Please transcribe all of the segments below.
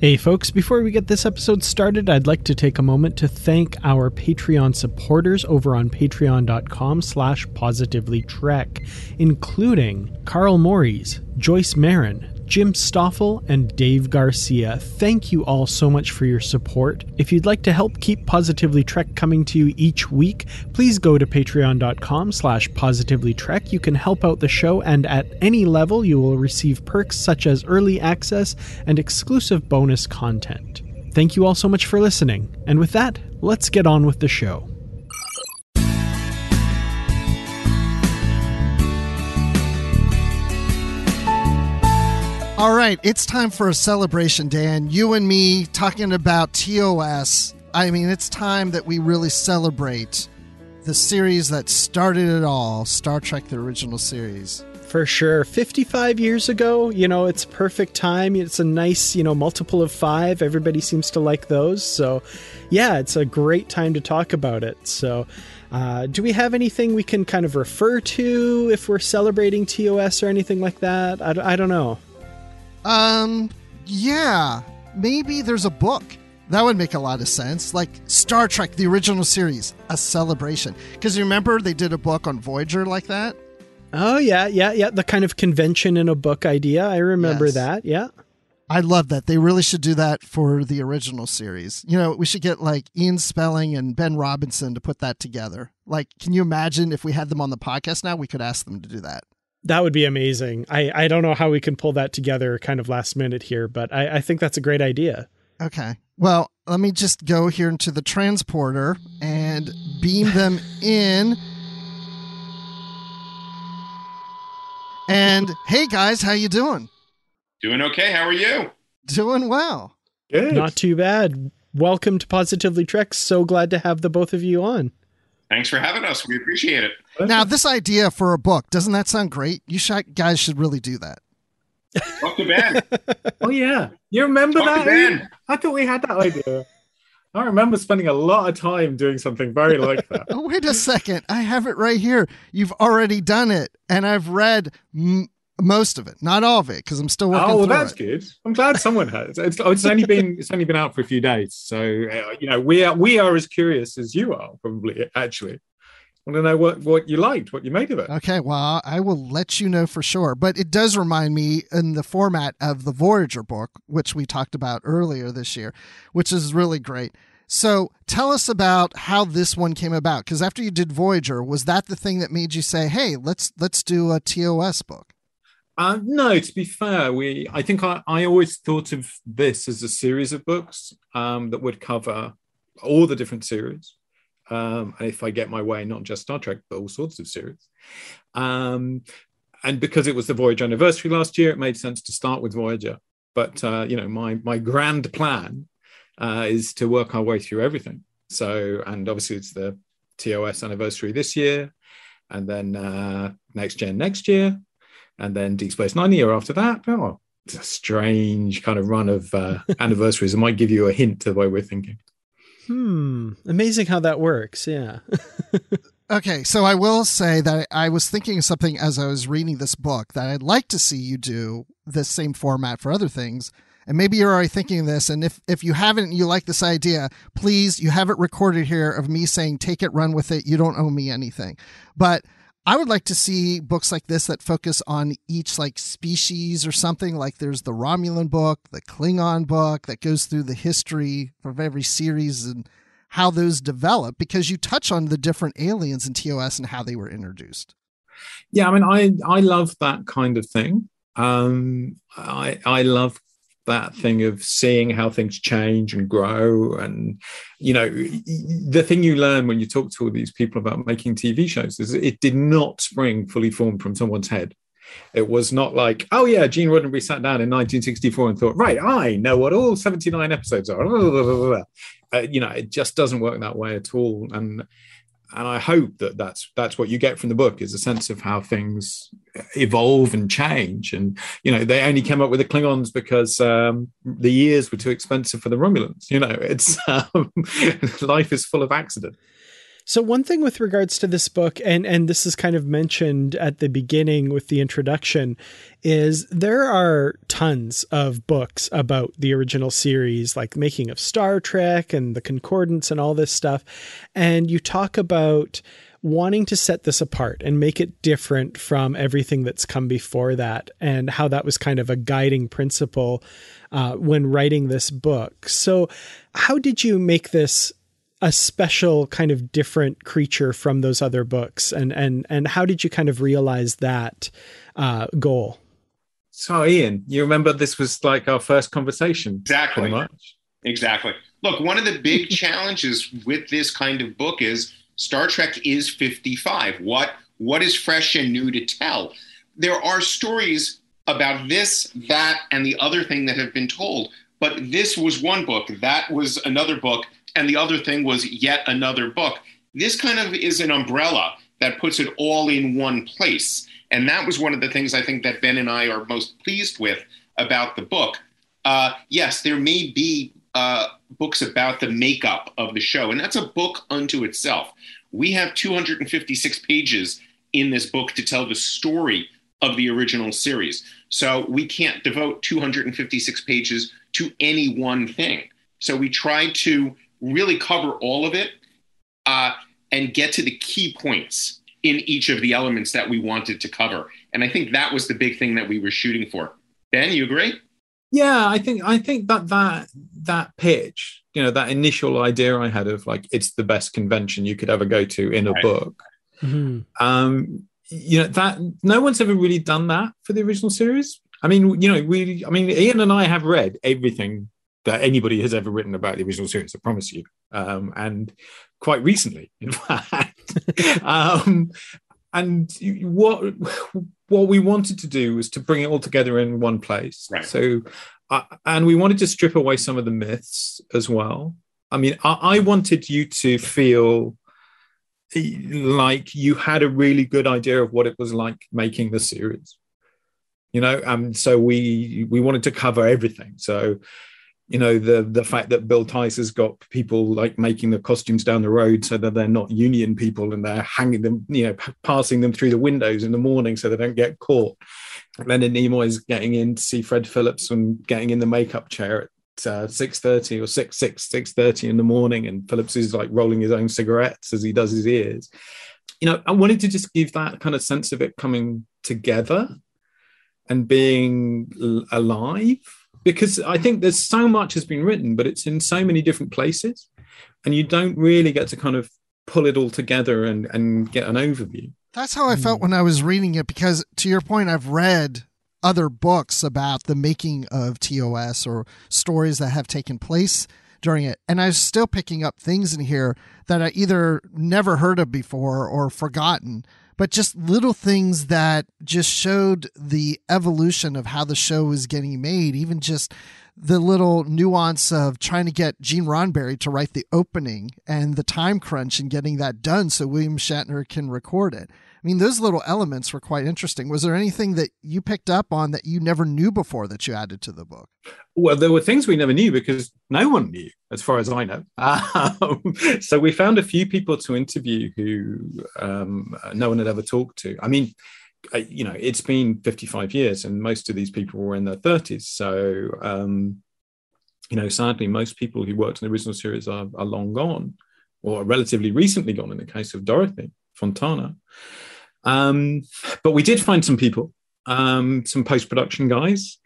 Hey folks, before we get this episode started, I'd like to take a moment to thank our Patreon supporters over on patreon.com slash positivelytrek, including Carl Morris, Joyce Marin, Jim Stoffel, and Dave Garcia. Thank you all so much for your support. If you'd like to help keep Positively Trek coming to you each week, please go to patreon.com slash positivelytrek. You can help out the show, and at any level, you will receive perks such as early access and exclusive bonus content. Thank you all so much for listening. And with that, let's get on with the show. All right, it's time for a celebration, Dan. You and me talking about TOS. I mean, it's time that we really celebrate the series that started it all Star Trek, the original series. For sure. 55 years ago, you know, it's perfect time. It's a nice, you know, multiple of five. Everybody seems to like those. So, yeah, it's a great time to talk about it. So, uh, do we have anything we can kind of refer to if we're celebrating TOS or anything like that? I, I don't know. Um, yeah, maybe there's a book. That would make a lot of sense. Like Star Trek, the original series, a celebration. Because you remember they did a book on Voyager like that? Oh, yeah, yeah, yeah. The kind of convention in a book idea. I remember Yes. that. Yeah. I love that. They really should do that for the original series. You know, we should get like Ian Spelling and Ben Robinson to put that together. Like, can you imagine if we had them on the podcast now? We could ask them to do that. That would be amazing. I, I don't know how we can pull that together kind of last minute here, but I, I think that's a great idea. Okay. Well, let me just go here into the transporter and beam them in. And hey guys, how you doing? Doing okay. How are you? Doing well. Good. Not too bad. Welcome to Positively Trek. So glad to have the both of you on. Thanks for having us. We appreciate it. Now, this idea for a book, doesn't that sound great? You sh- guys should really do that. Talk to Ben. Oh yeah, you remember Talk that? Ben. I thought we had that idea. I remember spending a lot of time doing something very like that. Oh, wait a second. I have it right here. You've already done it, and I've read m- most of it, not all of it, because I'm still working on it. oh, well, that's it. good. I'm glad someone has. It's, it's only been it's only been out for a few days, so uh, you know we are we are as curious as you are probably actually. Want to know what what you liked, what you made of it? Okay, well, I will let you know for sure. But it does remind me in the format of the Voyager book, which we talked about earlier this year, which is really great. So tell us about how this one came about. Because after you did Voyager, was that the thing that made you say, "Hey, let's let's do a TOS book"? Uh, no, to be fair, we I think I, I always thought of this as a series of books um, that would cover all the different series. Um, and if I get my way, not just Star Trek, but all sorts of series. Um, and because it was the Voyager anniversary last year, it made sense to start with Voyager. But uh, you know, my my grand plan uh, is to work our way through everything. So, and obviously, it's the TOS anniversary this year, and then uh, next gen next year, and then Deep Space Nine the year after that. Oh, it's a strange kind of run of uh, anniversaries. It might give you a hint to the way we're thinking. Hmm. Amazing how that works. Yeah. Okay, so I will say that I was thinking of something as I was reading this book that I'd like to see you do this same format for other things, and maybe you're already thinking this, and if if you haven't, and you like this idea, please, you have it recorded here of me saying, "Take it, run with it. You don't owe me anything." But I would like to see books like this that focus on each like species or something. Like there's the Romulan book, the Klingon book that goes through the history of every series and how those develop because you touch on the different aliens in TOS and how they were introduced. Yeah, I mean, I I love that kind of thing. Um, I I love that thing of seeing how things change and grow and you know the thing you learn when you talk to all these people about making tv shows is it did not spring fully formed from someone's head. It was not like oh yeah gene roddenberry sat down in 1964 and thought right i know what all 79 episodes are. Uh, you know it just doesn't work that way at all. And and I hope that that's that's what you get from the book is a sense of how things evolve and change. And you know, they only came up with the Klingons because um, the years were too expensive for the Romulans. You know, it's um, life is full of accident. So one thing with regards to this book, and and this is kind of mentioned at the beginning with the introduction, is there are tons of books about the original series, like making of Star Trek and the Concordance and all this stuff, and you talk about wanting to set this apart and make it different from everything that's come before that, and how that was kind of a guiding principle uh, when writing this book. So, how did you make this a special kind of different creature from those other books? And and and how did you kind of realize that uh, goal? So ian you remember this was like our first conversation exactly. exactly. Look one of the big challenges with this kind of book is star trek is 55 what what is fresh and new to tell? There are stories about this that and the other thing that have been told but this was one book. That was another book and the other thing was yet another book. This kind of is an umbrella that puts it all in one place. And that was one of the things I think that Ben and I are most pleased with about the book. Uh, yes, there may be uh, books about the makeup of the show, and that's a book unto itself. We have 256 pages in this book to tell the story of the original series. So we can't devote 256 pages to any one thing. So we try to really cover all of it uh, and get to the key points in each of the elements that we wanted to cover. And I think that was the big thing that we were shooting for. Ben, you agree? Yeah, I think I think that that that pitch, you know, that initial idea I had of like it's the best convention you could ever go to in a right. book. Mm-hmm. Um, you know that no one's ever really done that for the original series. I mean, you know, we, I mean, Ian and I have read everything that anybody has ever written about the original series. I promise you, um, and quite recently, in fact. um, and what what we wanted to do was to bring it all together in one place. Right. So, uh, and we wanted to strip away some of the myths as well. I mean, I, I wanted you to feel like you had a really good idea of what it was like making the series you know and so we we wanted to cover everything so you know the the fact that Bill Theiss has got people like making the costumes down the road so that they're not union people and they're hanging them, you know, p- passing them through the windows in the morning so they don't get caught. Leonard Nimoy is getting in to see Fred Phillips and getting in the makeup chair at uh, six thirty or six six six thirty in the morning, and Phillips is like rolling his own cigarettes as he does his ears. You know, I wanted to just give that kind of sense of it coming together and being alive because I think there's so much has been written, but it's in so many different places, and you don't really get to kind of pull it all together and and get an overview. That's how I felt hmm. when I was reading it because to your point I've read other books about the making of TOS or stories that have taken place during it and I was still picking up things in here that I either never heard of before or forgotten but just little things that just showed the evolution of how the show was getting made, even just the little nuance of trying to get Gene Roddenberry to write the opening and the time crunch and getting that done so William Shatner can record it. I mean, those little elements were quite interesting. Was there anything that you picked up on that you never knew before that you added to the book? Well, there were things we never knew because no one knew, as far as I know. Um, so we found a few people to interview who um, no one had ever talked to. I mean, you know, it's been 55 years, and most of these people were in their 30s. So, um, you know, sadly, most people who worked in the original series are, are long gone, or relatively recently gone. In the case of Dorothy Fontana, um, but we did find some people, um, some post production guys.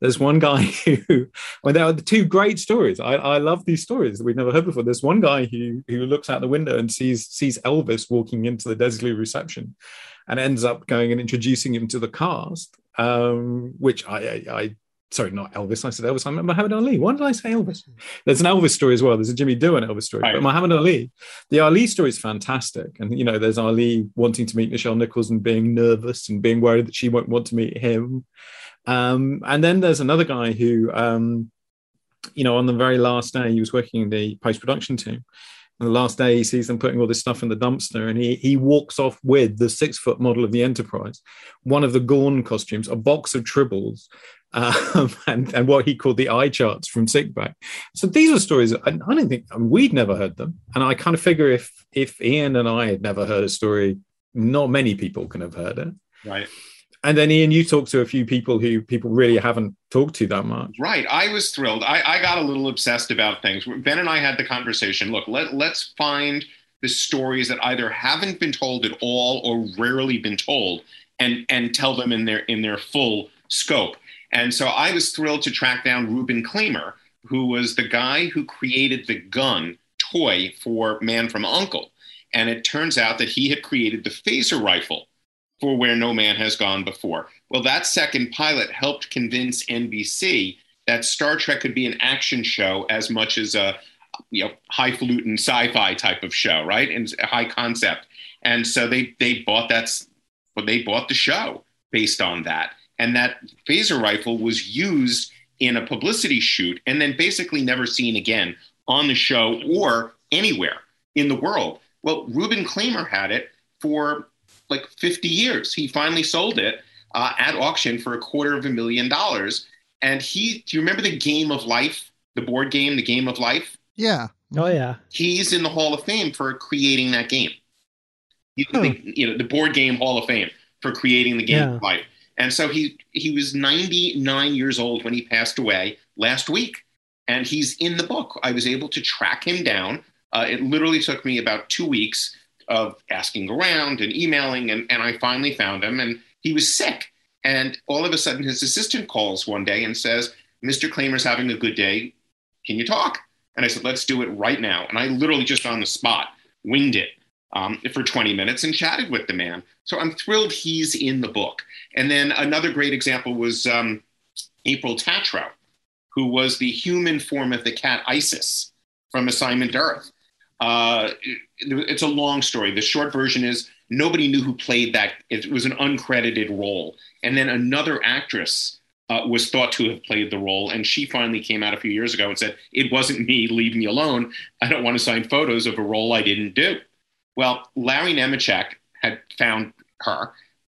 There's one guy who, well, there are the two great stories. I, I love these stories that we've never heard before. There's one guy who who looks out the window and sees sees Elvis walking into the Desilu reception, and ends up going and introducing him to the cast. Um, which I, I, I sorry, not Elvis. I said Elvis. I remember Muhammad Ali. Why did I say Elvis? There's an Elvis story as well. There's a Jimmy Doohan Elvis story, right. but Muhammad Ali, the Ali story is fantastic. And you know, there's Ali wanting to meet Nichelle Nichols and being nervous and being worried that she won't want to meet him. Um, and then there's another guy who, um, you know, on the very last day, he was working in the post production team. And the last day, he sees them putting all this stuff in the dumpster, and he he walks off with the six foot model of the Enterprise, one of the Gorn costumes, a box of tribbles, um, and, and what he called the eye charts from Sickbay. So these were stories I, I don't think I mean, we'd never heard them, and I kind of figure if if Ian and I had never heard a story, not many people can have heard it. Right and then Ian, you talked to a few people who people really haven't talked to that much. Right. I was thrilled. I, I got a little obsessed about things. Ben and I had the conversation. Look, let let's find the stories that either haven't been told at all or rarely been told, and and tell them in their in their full scope. And so I was thrilled to track down Reuben Klamer, who was the guy who created the gun toy for Man from Uncle. And it turns out that he had created the phaser rifle for Where No Man Has Gone Before. Well, that second pilot helped convince NBC that Star Trek could be an action show as much as a you know highfalutin sci-fi type of show, right? And high concept. And so they they bought that well, they bought the show based on that. And that phaser rifle was used in a publicity shoot and then basically never seen again on the show or anywhere in the world. Well, Reuben Klamer had it for like 50 years. He finally sold it uh, at auction for a quarter of a million dollars. And he, do you remember the Game of Life, the board game, the Game of Life? Yeah. Oh yeah. He's in the Hall of Fame for creating that game. You, huh. think, you know, the board game Hall of Fame for creating the Game yeah. of Life. And so he he was 99 years old when he passed away last week, and he's in the book. I was able to track him down. Uh, it literally took me about two weeks of asking around and emailing, and, and I finally found him, and he was sick. And all of a sudden, his assistant calls one day and says, Mr. Klamer's having a good day. Can you talk? And I said, let's do it right now. And I literally just on the spot winged it um, for 20 minutes and chatted with the man. So I'm thrilled he's in the book. And then another great example was um, April Tatro, who was the human form of the cat Isis from Assignment Earth. Uh, it's a long story. The short version is nobody knew who played that. It was an uncredited role. And then another actress uh, was thought to have played the role. And she finally came out a few years ago and said, It wasn't me, leave me alone. I don't want to sign photos of a role I didn't do. Well, Larry Nemecek had found her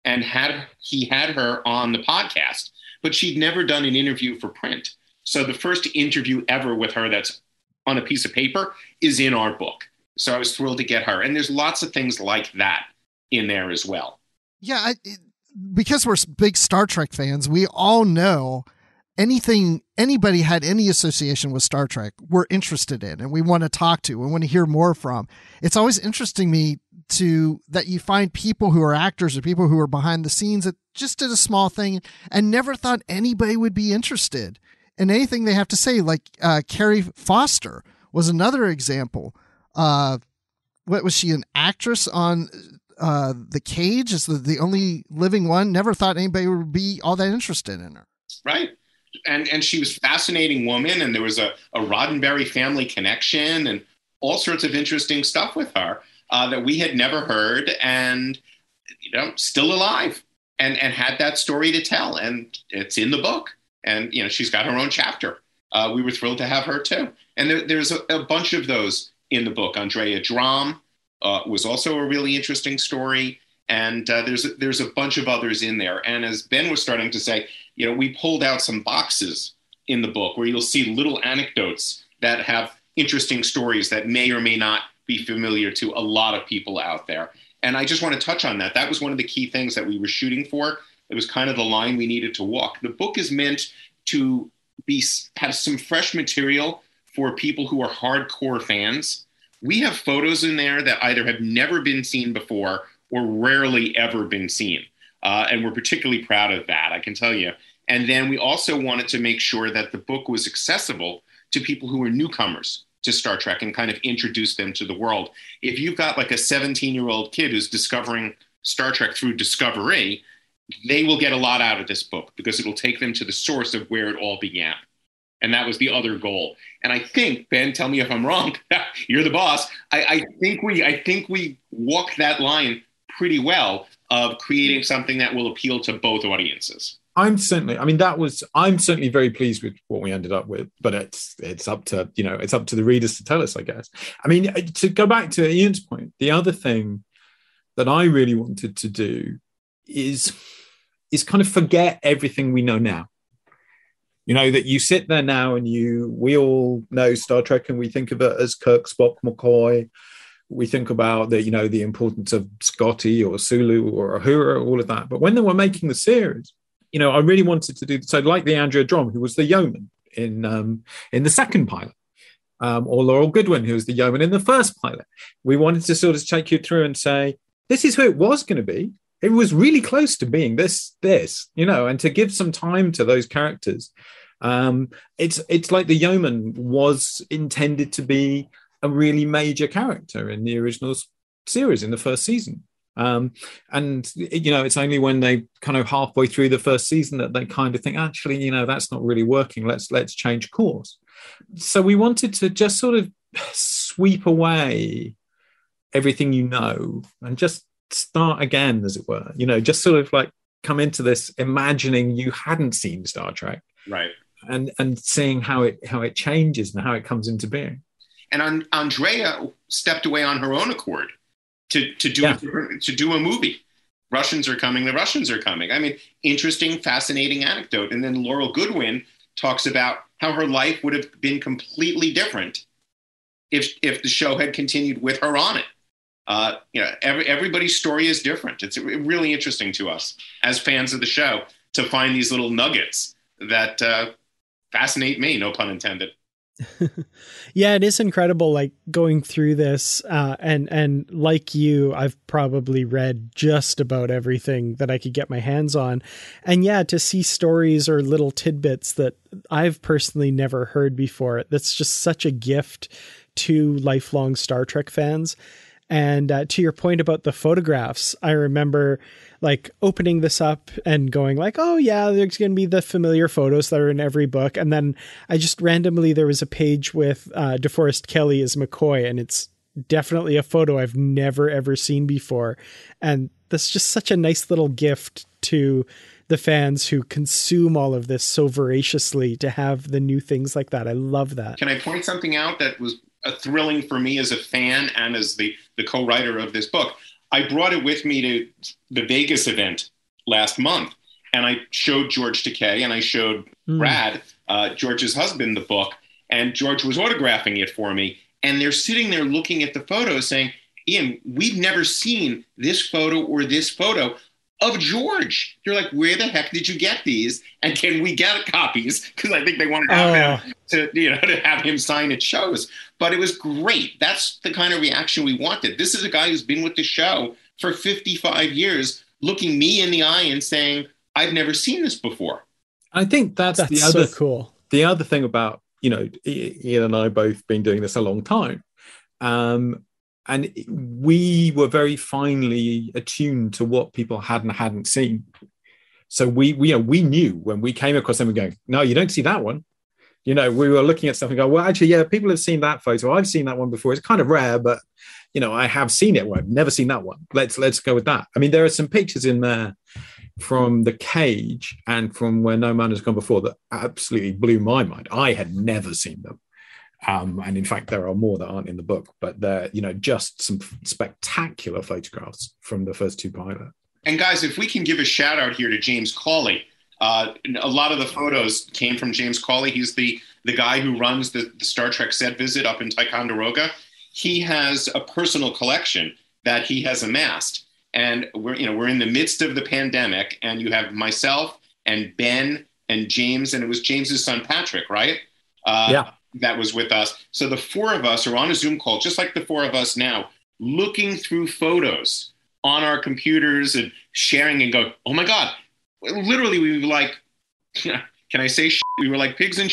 and had he had her on the podcast, but she'd never done an interview for print. So the first interview ever with her that's on a piece of paper is in our book. So I was thrilled to get her. And there's lots of things like that in there as well. Yeah, I, because we're big Star Trek fans, we all know anything anybody had any association with Star Trek, we're interested in and we want to talk to and want to hear more from. It's always interesting me to that you find people who are actors or people who are behind the scenes that just did a small thing and never thought anybody would be interested in anything they have to say. Like uh, Carrie Foster was another example. Uh, what was she an actress on uh, the Cage? Is the, the only living one? Never thought anybody would be all that interested in her. Right. And and she was a fascinating woman, and there was a, a Roddenberry family connection, and all sorts of interesting stuff with her uh, that we had never heard, and you know, still alive, and and had that story to tell, and it's in the book and you know she's got her own chapter. Uh, we were thrilled to have her too, and there, there's a, a, bunch of those in the book. Andrea Dromm uh, was also a really interesting story, and uh, there's there's a bunch of others in there. And as Ben was starting to say, you know, we pulled out some boxes in the book where you'll see little anecdotes that have interesting stories that may or may not be familiar to a lot of people out there. And I just want to touch on that. That was one of the key things that we were shooting for. It was kind of the line we needed to walk. The book is meant to be have some fresh material for people who are hardcore fans. We have photos in there that either have never been seen before or rarely ever been seen. Uh, and we're particularly proud of that, I can tell you. And then we also wanted to make sure that the book was accessible to people who were newcomers to Star Trek and kind of introduce them to the world. If you've got like a 17 year old kid who's discovering Star Trek through Discovery, they will get a lot out of this book because it'll take them to the source of where it all began. And that was the other goal. And I think, Ben, tell me if I'm wrong. You're the boss. I, I think we I think we walked that line pretty well of creating something that will appeal to both audiences. I'm certainly. I mean, that was. I'm certainly very pleased with what we ended up with. But it's it's up to you know it's up to the readers to tell us, I guess. I mean, uh, to go back to Ian's point, the other thing that I really wanted to do is is kind of forget everything we know now. You know that you sit there now and you we all know Star Trek and we think of it as Kirk, Spock, McCoy. We think about the you know the importance of Scotty or Sulu or Uhura, all of that. But when they were making the series you know, I really wanted to do so, like the Andrea Dromm, who was the yeoman in um, in the second pilot, um, or Laurel Goodwin, who was the yeoman in the first pilot. We wanted to sort of take you through and say, this is who it was going to be. It was really close to being this, this, you know, and to give some time to those characters. Um, it's it's like the yeoman was intended to be a really major character in the original series in the first season. Um, and you know, it's only when they kind of halfway through the first season that they kind of think, actually, you know, that's not really working. Let's let's change course. So we wanted to just sort of sweep away everything you know and just start again, as it were. You know, just sort of like come into this imagining you hadn't seen Star Trek, right? And and seeing how it how it changes and how it comes into being. And Andrea stepped away on her own accord to to do yeah. a, to do a movie. Russians are coming. The Russians are coming. I mean, interesting, fascinating anecdote. And then Laurel Goodwin talks about how her life would have been completely different if if the show had continued with her on it. Uh, you know, every, everybody's story is different. It's really interesting to us as fans of the show to find these little nuggets that uh, fascinate me. No pun intended. Yeah, it is incredible like going through this uh, and and like you, I've probably read just about everything that I could get my hands on. And yeah, to see stories or little tidbits that I've personally never heard before, that's just such a gift to lifelong Star Trek fans. And uh, to your point about the photographs, I remember like opening this up and going like, oh yeah, there's going to be the familiar photos that are in every book, and then I just randomly there was a page with uh, DeForest Kelley as McCoy, and it's definitely a photo I've never ever seen before, and that's just such a nice little gift to the fans who consume all of this so voraciously to have the new things like that. I love that. Can I point something out that was thrilling for me as a fan and as the the co-writer of this book? I brought it with me to the Vegas event last month, and I showed George Takei and I showed mm. Brad, uh, George's husband, the book, and George was autographing it for me. And they're sitting there looking at the photo, saying, "Ian, we've never seen this photo or this photo." Of George, you're like, where the heck did you get these? And can we get copies? Because I think they wanted to have him to, you know, to have him sign at shows but it was great. That's the kind of reaction we wanted. This is a guy who's been with the show for 55 years, looking me in the eye and saying, I've never seen this before. I think that's, that's the other so cool. The other thing about, you know, Ian and I both been doing this a long time. Um, and we were very finely attuned to what people had and hadn't seen. So we, we, you know, we knew when we came across them and going, no, you don't see that one you know, we were looking at stuff and go, well, actually, yeah, people have seen that photo. I've seen that one before. It's kind of rare, but you know, I have seen it. Well, I've never seen that one. Let's let's go with that. I mean, there are some pictures in there from the cage and from where no man has gone before that absolutely blew my mind. I had never seen them. Um, and in fact, there are more that aren't in the book, but they're, you know, just some spectacular photographs from the first two pilot. And guys, if we can give a shout out here to James Cawley, uh, a lot of the photos came from James Cawley. He's the the guy who runs the, the Star Trek set visit up in Ticonderoga. He has a personal collection that he has amassed. And we're, you know, we're in the midst of the pandemic, and you have myself and Ben and James, and it was James's son Patrick, right? Uh, yeah. That was with us. So the four of us are on a Zoom call, just like the four of us now, looking through photos on our computers and sharing and go, oh my God. Literally, we were like, can I say shit? We were like pigs and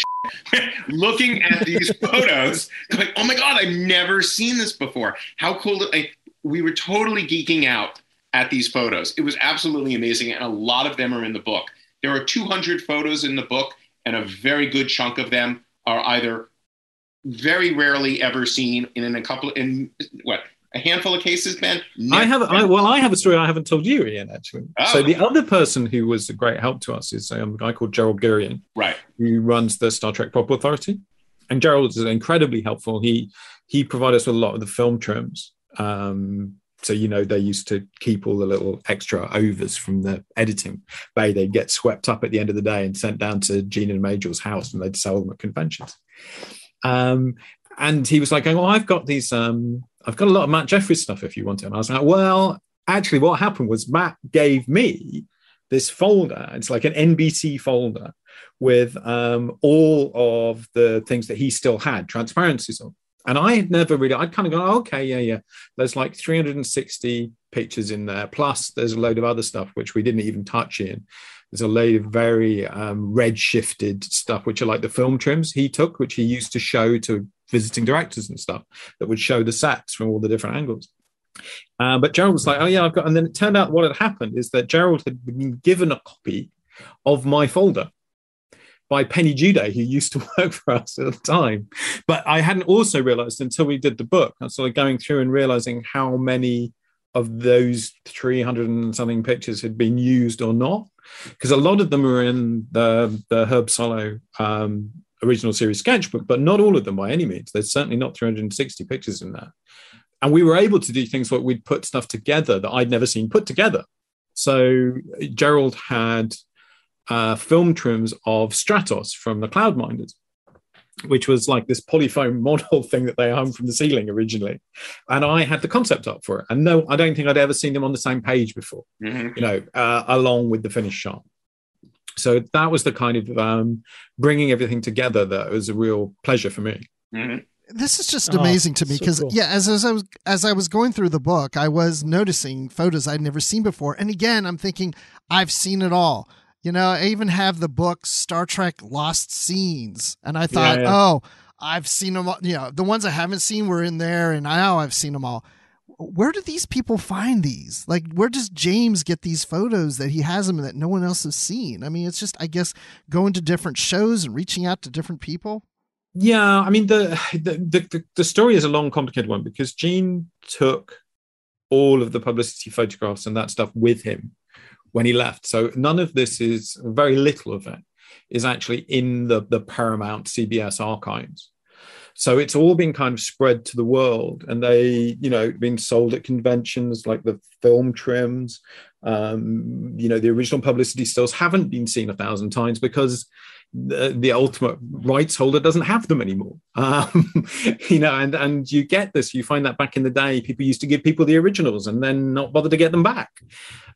looking at these photos, going, oh my God, I've never seen this before. How cool. I, we were totally geeking out at these photos. It was absolutely amazing. And a lot of them are in the book. There are 200 photos in the book, and a very good chunk of them are either very rarely ever seen in in a couple in what a handful of cases, Ben? Never. I have. I, well, I have a story I haven't told you, Ian. Actually, oh. so the other person who was a great help to us is um, a guy called Gerald Gurian, right? Who runs the Star Trek Prop Authority, and Gerald is incredibly helpful. He he provided us with a lot of the film trims. Um, so you know they used to keep all the little extra overs from the editing bay. They'd get swept up at the end of the day and sent down to Gene and Majel's house, and they'd sell them at conventions. Um, and he was like, "Oh, I've got these um, I've got a lot of Matt Jefferies stuff if you want it. And I was like, well, actually, what happened was Matt gave me this folder. It's like an NBC folder with um, all of the things that he still had transparencies on. And I had never really, I'd kind of gone, oh, okay, yeah, yeah. There's like 360 pictures in there. Plus, there's a load of other stuff which we didn't even touch in. There's a load of very um, red shifted stuff, which are like the film trims he took, which he used to show to visiting directors and stuff that would show the sets from all the different angles. Uh, but Gerald was like, "Oh yeah, I've got." And then it turned out what had happened is that Gerald had been given a copy of my folder by Penny Jude, who used to work for us at the time. But I hadn't also realized until we did the book. I started going through and realizing how many of those 300 and something pictures had been used or not. Because a lot of them were in the, the Herb Solow um, original series sketchbook, but not all of them by any means. There's certainly not 360 pictures in there. And we were able to do things like we'd put stuff together that I'd never seen put together. So Gerald had uh, film trims of Stratos from the Cloudminders, which was like this polyfoam model thing that they hung from the ceiling originally. And I had the concept art for it. And no, I don't think I'd ever seen them on the same page before, mm-hmm. you know, uh, along with the finished shot so that was the kind of um, bringing everything together that was a real pleasure for me. Mm-hmm. This is just amazing oh, to me because so cool. yeah, as, as I was as I was going through the book, I was noticing photos I'd never seen before, and again, I'm thinking I've seen it all. You know, I even have the book Star Trek Lost Scenes, and I thought, yeah, yeah. oh, I've seen them all. You know, the ones I haven't seen were in there, and now I've seen them all where do these people find these? Like, where does James get these photos that he has them that no one else has seen? I mean, it's just, I guess, going to different shows and reaching out to different people. Yeah, I mean, the the the, the story is a long, complicated one because Gene took all of the publicity photographs and that stuff with him when he left. So none of this is very little of it is actually in the the Paramount CBS archives. So it's all been kind of spread to the world, and they, you know, been sold at conventions like the film trims. Um, you know, the original publicity stills haven't been seen a thousand times because the, the, ultimate rights holder doesn't have them anymore. Um, you know, and and you get this. You find that back in the day, people used to give people the originals and then not bother to get them back.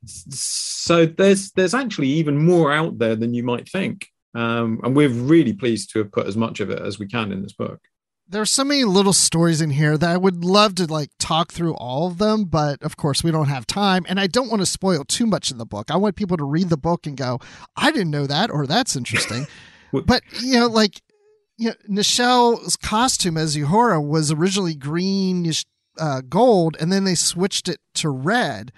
So there's there's actually even more out there than you might think. Um, and we're really pleased to have put as much of it as we can in this book there's so many little stories in here that I would love to like talk through all of them, but of course we don't have time and I don't want to spoil too much in the book. I want people to read the book and go, I didn't know that or that's interesting. but you know, like you know, Nichelle's costume as Uhura was originally green uh, gold and then they switched it to red.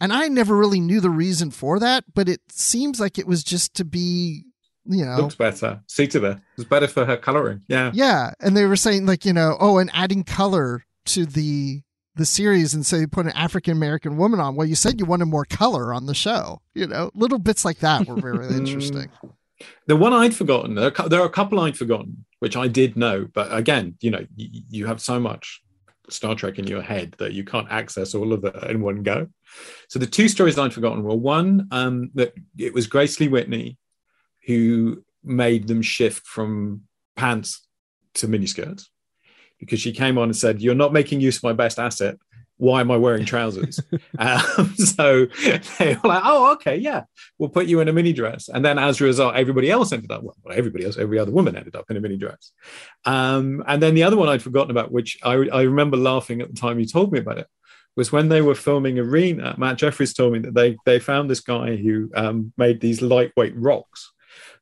And I never really knew the reason for that, but it seems like it was just to be you know looks better suited her. It's better for her coloring yeah. Yeah and they were saying like you know oh and adding color to the the series and say you put an african american woman on. Well you said you wanted more color on the show you know? Little bits like that were very interesting the one i'd forgotten there are, a couple i'd forgotten which i did know but again you know you, have so much Star Trek in your head that you can't access all of it in one go. So the two stories I'd forgotten were one um, that it was Grace Lee Whitney who made them shift from pants to miniskirts because she came on and said, You're not making use of my best asset. Why am I wearing trousers? um, so they were like, oh, okay, yeah, we'll put you in a mini dress. And then as a result, everybody else ended up, well, everybody else, every other woman ended up in a mini dress. Um, and then the other one I'd forgotten about, which I, I remember laughing at the time you told me about it, was when they were filming Arena. Matt Jefferies told me that they they found this guy who um, made these lightweight rocks.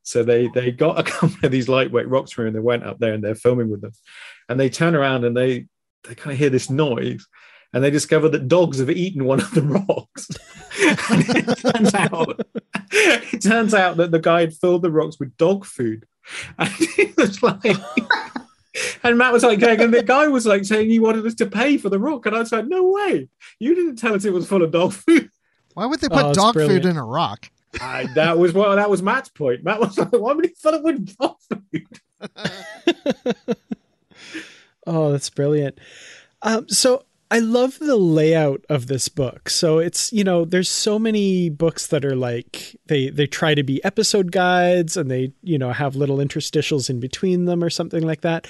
So they they got a couple of these lightweight rocks for him and they went up there and they're filming with them. And they turn around and they they kind of hear this noise and they discover that dogs have eaten one of the rocks. and it turns out it turns out that the guy had filled the rocks with dog food. And he was like and Matt was like going, and the guy was like saying he wanted us to pay for the rock. And I was like, no way. You didn't tell us it was full of dog food. Why would they put oh, dog brilliant. food in a rock? Uh, that was well, that was Matt's point. Matt was like, why would he fill it with dog food? oh, that's brilliant. Um, so I love the layout of this book. So it's, you know, there's so many books that are like they they try to be episode guides and they, you know, have little interstitials in between them or something like that.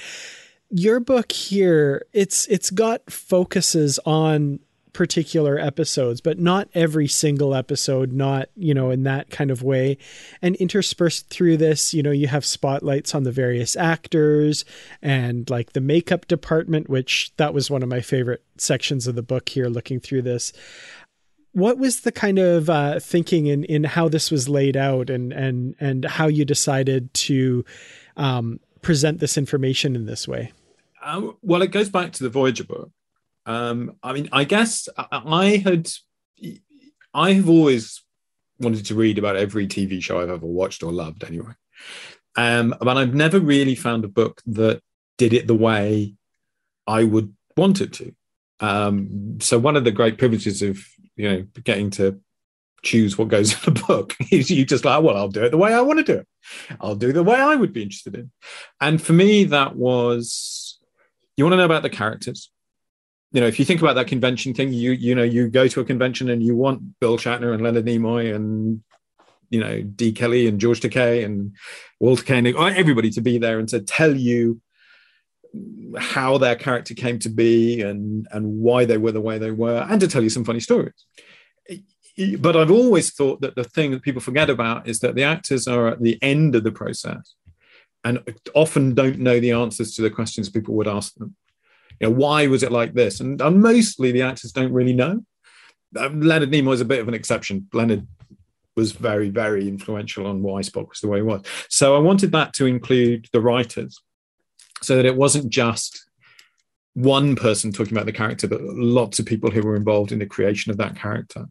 Your book here, it's it's got focuses on particular episodes, but not every single episode, not, you know, in that kind of way. And interspersed through this, you know, you have spotlights on the various actors and like the makeup department, which that was one of my favorite sections of the book here looking through this. What was the kind of uh, thinking in, in how this was laid out and, and, and how you decided to um, present this information in this way? Um, well, it goes back to the Voyager book um, I mean, I guess I had, I have always wanted to read about every TV show I've ever watched or loved, anyway. Um, but I've never really found a book that did it the way I would want it to. Um, so one of the great privileges of you know getting to choose what goes in the book is you just like, well, I'll do it the way I want to do it. I'll do the way I would be interested in. And for me, that was you want to know about the characters you know, if you think about that convention thing, you you know, you go to a convention and you want Bill Shatner and Leonard Nimoy and you know De Kelley and George Takei and Walter Koenig, everybody to be there and to tell you how their character came to be and and why they were the way they were, and to tell you some funny stories. But I've always thought that the thing that people forget about is that the actors are at the end of the process and often don't know the answers to the questions people would ask them you know, why was it like this? And, and mostly the actors don't really know. Um, Leonard Nimoy is a bit of an exception. Leonard was very, very influential on why Spock was the way he was. So I wanted that to include the writers so that it wasn't just one person talking about the character, but lots of people who were involved in the creation of that character.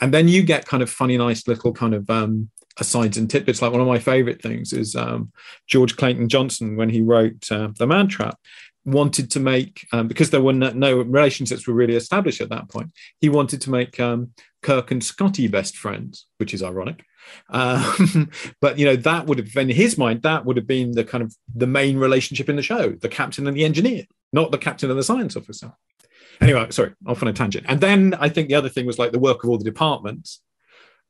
And then you get kind of funny, nice little kind of um, asides and tidbits. Like one of my favorite things is um, George Clayton Johnson when he wrote uh, The Man Trap wanted to make um, because there were no, no, relationships were really established at that point. He wanted to make um, Kirk and Scotty best friends, which is ironic. Um, but you know that would have, in his mind, that would have been the kind of the main relationship in the show: the captain and the engineer, not the captain and the science officer. Anyway, sorry, off on a tangent. And then I think the other thing was like the work of all the departments.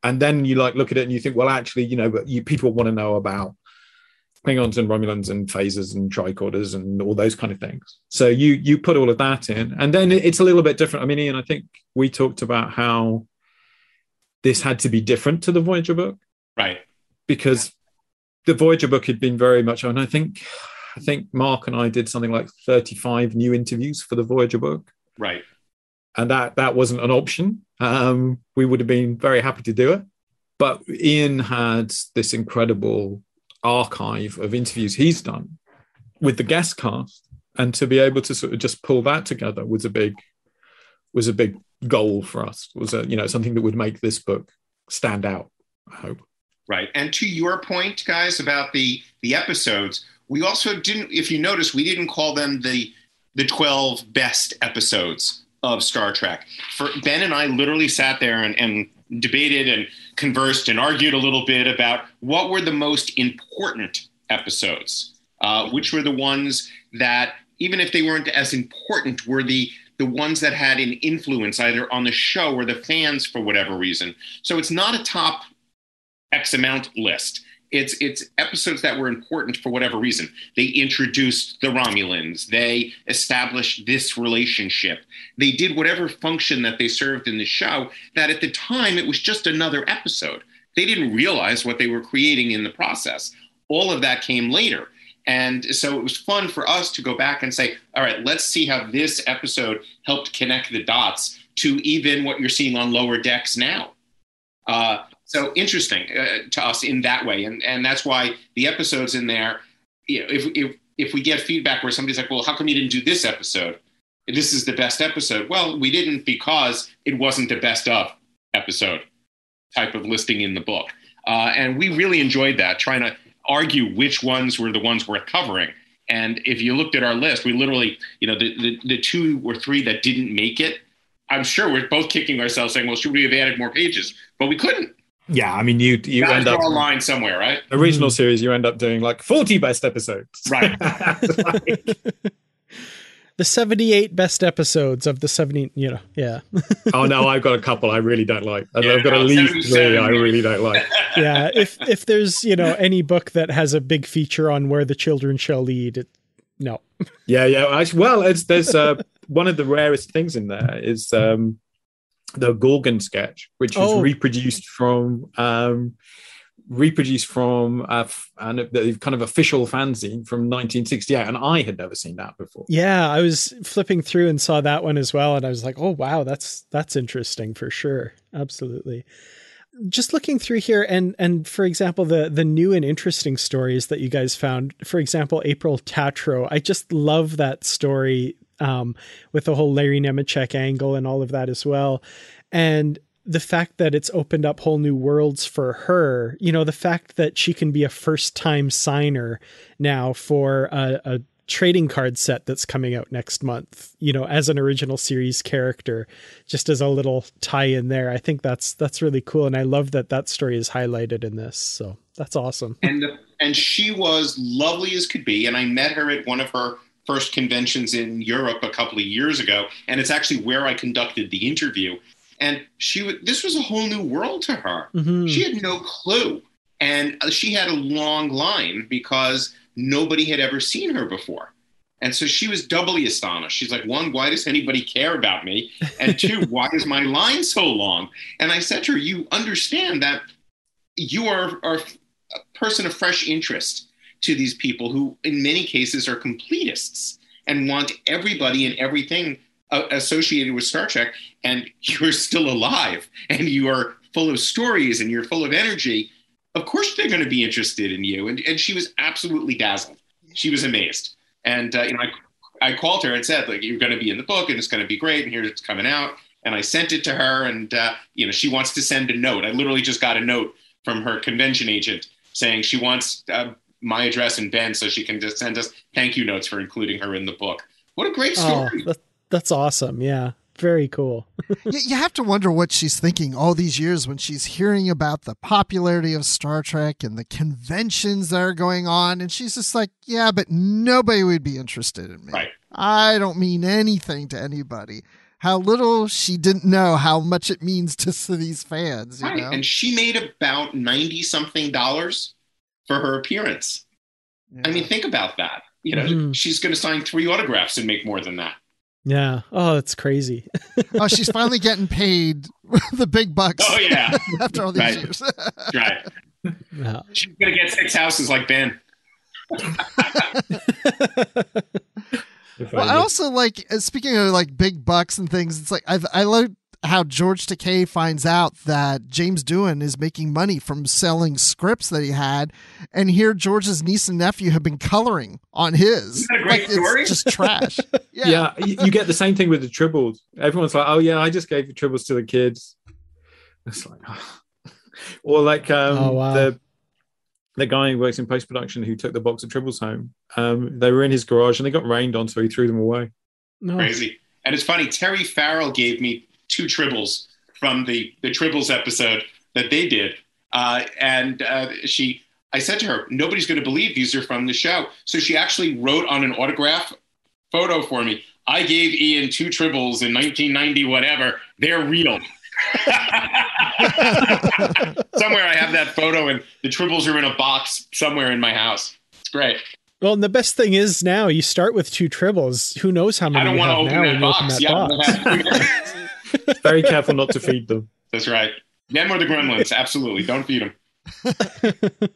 And then you like look at it and you think, well, actually, you know, you people want to know about Klingons and Romulans and phasers and tricorders and all those kind of things. So you you put all of that in, and then it's a little bit different. I mean, Ian, I think we talked about how this had to be different to the Voyager book, right? Because the Voyager book had been very much, and I think I think Mark and I did something like thirty five new interviews for the Voyager book, right? And that that wasn't an option. Um, we would have been very happy to do it, but Ian had this incredible archive of interviews he's done with the guest cast and to be able to sort of just pull that together was a big was a big goal for us. Was a you know something that would make this book stand out i hope. Right. And to your point guys about the the episodes we also didn't if you notice we didn't call them the the 12 best episodes of star trek. For ben and i literally sat there and, and debated and conversed and argued a little bit about what were the most important episodes, uh, which were the ones that, even if they weren't as important, were the the ones that had an influence either on the show or the fans for whatever reason. So it's not a top X amount list. It's it's episodes that were important for whatever reason. They introduced the Romulans. They established this relationship. They did whatever function that they served in the show. That at the time it was just another episode. They didn't realize what they were creating in the process. All of that came later. And so it was fun for us to go back and say, all right, let's see how this episode helped connect the dots to even what you're seeing on lower decks now. Uh, so interesting uh, to us in that way, and and that's why the episodes in there, you know, if if if we get feedback where somebody's like, well, how come you didn't do this episode? This is the best episode. Well, we didn't because it wasn't the best of episode type of listing in the book, uh, and we really enjoyed that trying to argue which ones were the ones worth covering. And if you looked at our list, we literally, you know, the, the, the two or three that didn't make it, I'm sure we're both kicking ourselves saying, well, should we have added more pages? But we couldn't. Yeah, I mean, you you Gotta end up draw a line somewhere, right? original series. You end up doing like forty best episodes. Right. The 78 best episodes of the 70, you know, yeah. oh no, I've got a couple I really don't like. I've Yeah, got at no, least three I really don't like. yeah, if if there's, you know, any book that has a big feature on where the children shall lead, it, no. Yeah, yeah. Actually, well, it's there's uh, one of the rarest things in there is um, the Gorgan sketch, which was Oh. reproduced from um, reproduced from uh, and the kind of official fanzine from 1968, and I had never seen that before. Yeah, I was flipping through and saw that one as well and I was like, "Oh wow, that's that's interesting for sure." Absolutely. Just looking through here and and for example the the new and interesting stories that you guys found. For example, April Tatro. I just love that story um with the whole Larry Nemecek angle and all of that as well. And the fact that it's opened up whole new worlds for her, you know, the fact that she can be a first time signer now for a, a trading card set that's coming out next month, you know, as an original series character, just as a little tie in there. I think that's that's really cool, and I love that that story is highlighted in this. So that's awesome. and and she was lovely as could be. And I met her at one of her first conventions in Europe a couple of years ago, and it's actually where I conducted the interview. And she was this was a whole new world to her. Mhm. She had no clue, and uh, she had a long line because nobody had ever seen her before. And so she was doubly astonished. She's like, one, why does anybody care about me? And two, why is my line so long? And I said to her, you understand that you are, are a person of fresh interest to these people who, in many cases, are completists and want everybody and everything uh, associated with Star Trek. And you're still alive and you are full of stories and you're full of energy. Of course, they're going to be interested in you. And, and she was absolutely dazzled. She was amazed. And uh, you know, I, I called her and said, like, you're going to be in the book and it's going to be great. And here's it's coming out. And I sent it to her, and uh, you know, she wants to send a note. I literally just got a note from her convention agent saying she wants uh, my address and Ben so she can just send us thank you notes for including her in the book. What a great Oh, story! that, that's awesome. Yeah, very cool. you, you have to wonder what she's thinking all these years when she's hearing about the popularity of Star Trek and the conventions that are going on. And she's just like, yeah, but nobody would be interested in me. Right. I don't mean anything to anybody. How little she didn't know how much it means to these fans. You Right. know? And she made about ninety something dollars for her appearance. I mean, think about that. You know, Mhm. she's going to sign three autographs and make more than that. Yeah. Oh, it's crazy. oh, she's finally getting paid the big bucks Oh yeah, after all these Right. years. right. Yeah. She's going to get six houses like Ben. Well, I- I also like uh, speaking of like big bucks and things. It's like I've I love how George Takei finds out that James Doohan is making money from selling scripts that he had, and here George's niece and nephew have been coloring on his. Isn't that a great like, story? It's just trash. Yeah. yeah, you, you get the same thing with the tribbles. Everyone's like, "Oh yeah, I just gave the tribbles to the kids." It's like, or like um, Oh, wow. the the guy who works in post production who took the box of tribbles home. Um, they were in his garage and they got rained on, so he threw them away. No. Crazy. And it's funny. Terry Farrell gave me two tribbles from the the tribbles episode that they did, uh, and uh, she. I said to her, "Nobody's going to believe these are from the show." So she actually wrote on an autograph photo for me. I gave Ian two tribbles in 1990, whatever. They're real. somewhere I have that photo, and the tribbles are in a box somewhere in my house. It's great. Well, and the best thing is now you start with two tribbles. Who knows how many? I don't want to open now that you box. open yeah, that box. Very careful not to feed them. that's right. Them or the gremlins. Absolutely, don't feed them.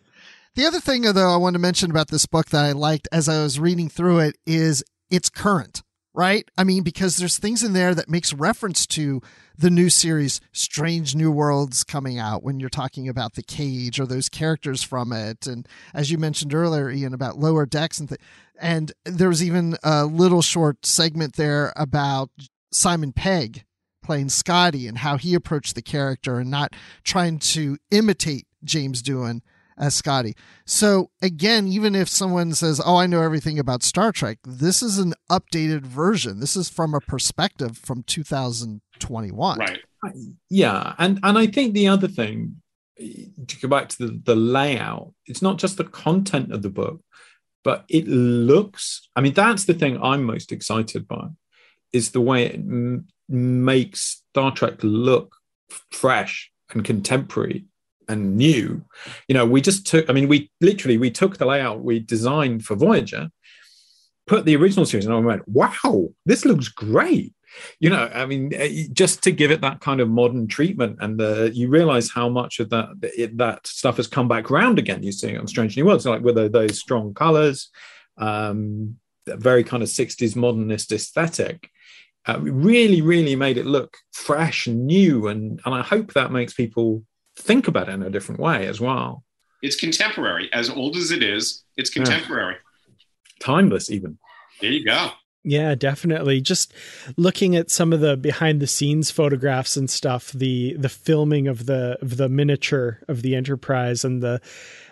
The other thing, though, I wanted to mention about this book that I liked as I was reading through it is it's current, right? I mean, because there's things in there that makes reference to the new series Strange New Worlds coming out when you're talking about the cage or those characters from it. And as you mentioned earlier, Ian, about lower decks and th- and there was even a little short segment there about Simon Pegg playing Scotty and how he approached the character and not trying to imitate James Doohan as Scotty. So again, even if someone says, "Oh, I know everything about Star Trek," this is an updated version. This is from a perspective from 2021. Right. Yeah, and and I think the other thing to go back to the, the layout, it's not just the content of the book, but it looks. I mean, that's the thing I'm most excited by, is the way it m- makes Star Trek look fresh and contemporary and new. You know, we just took. I mean, we literally we took the layout we designed for Voyager, put the original series, and I went, "Wow, this looks great." you know i mean eh, just to give it that kind of modern treatment and the, you realize how much of that it, that stuff has come back around again you see it on strange new worlds like with those strong colors um very kind of 60s modernist aesthetic uh, really really made it look fresh and new and and i hope that makes people think about it in a different way as well It's contemporary. As old as it is, it's contemporary. timeless even There you go. Yeah, definitely. Just looking at some of the behind the scenes photographs and stuff, the the filming of the of the miniature of the Enterprise and the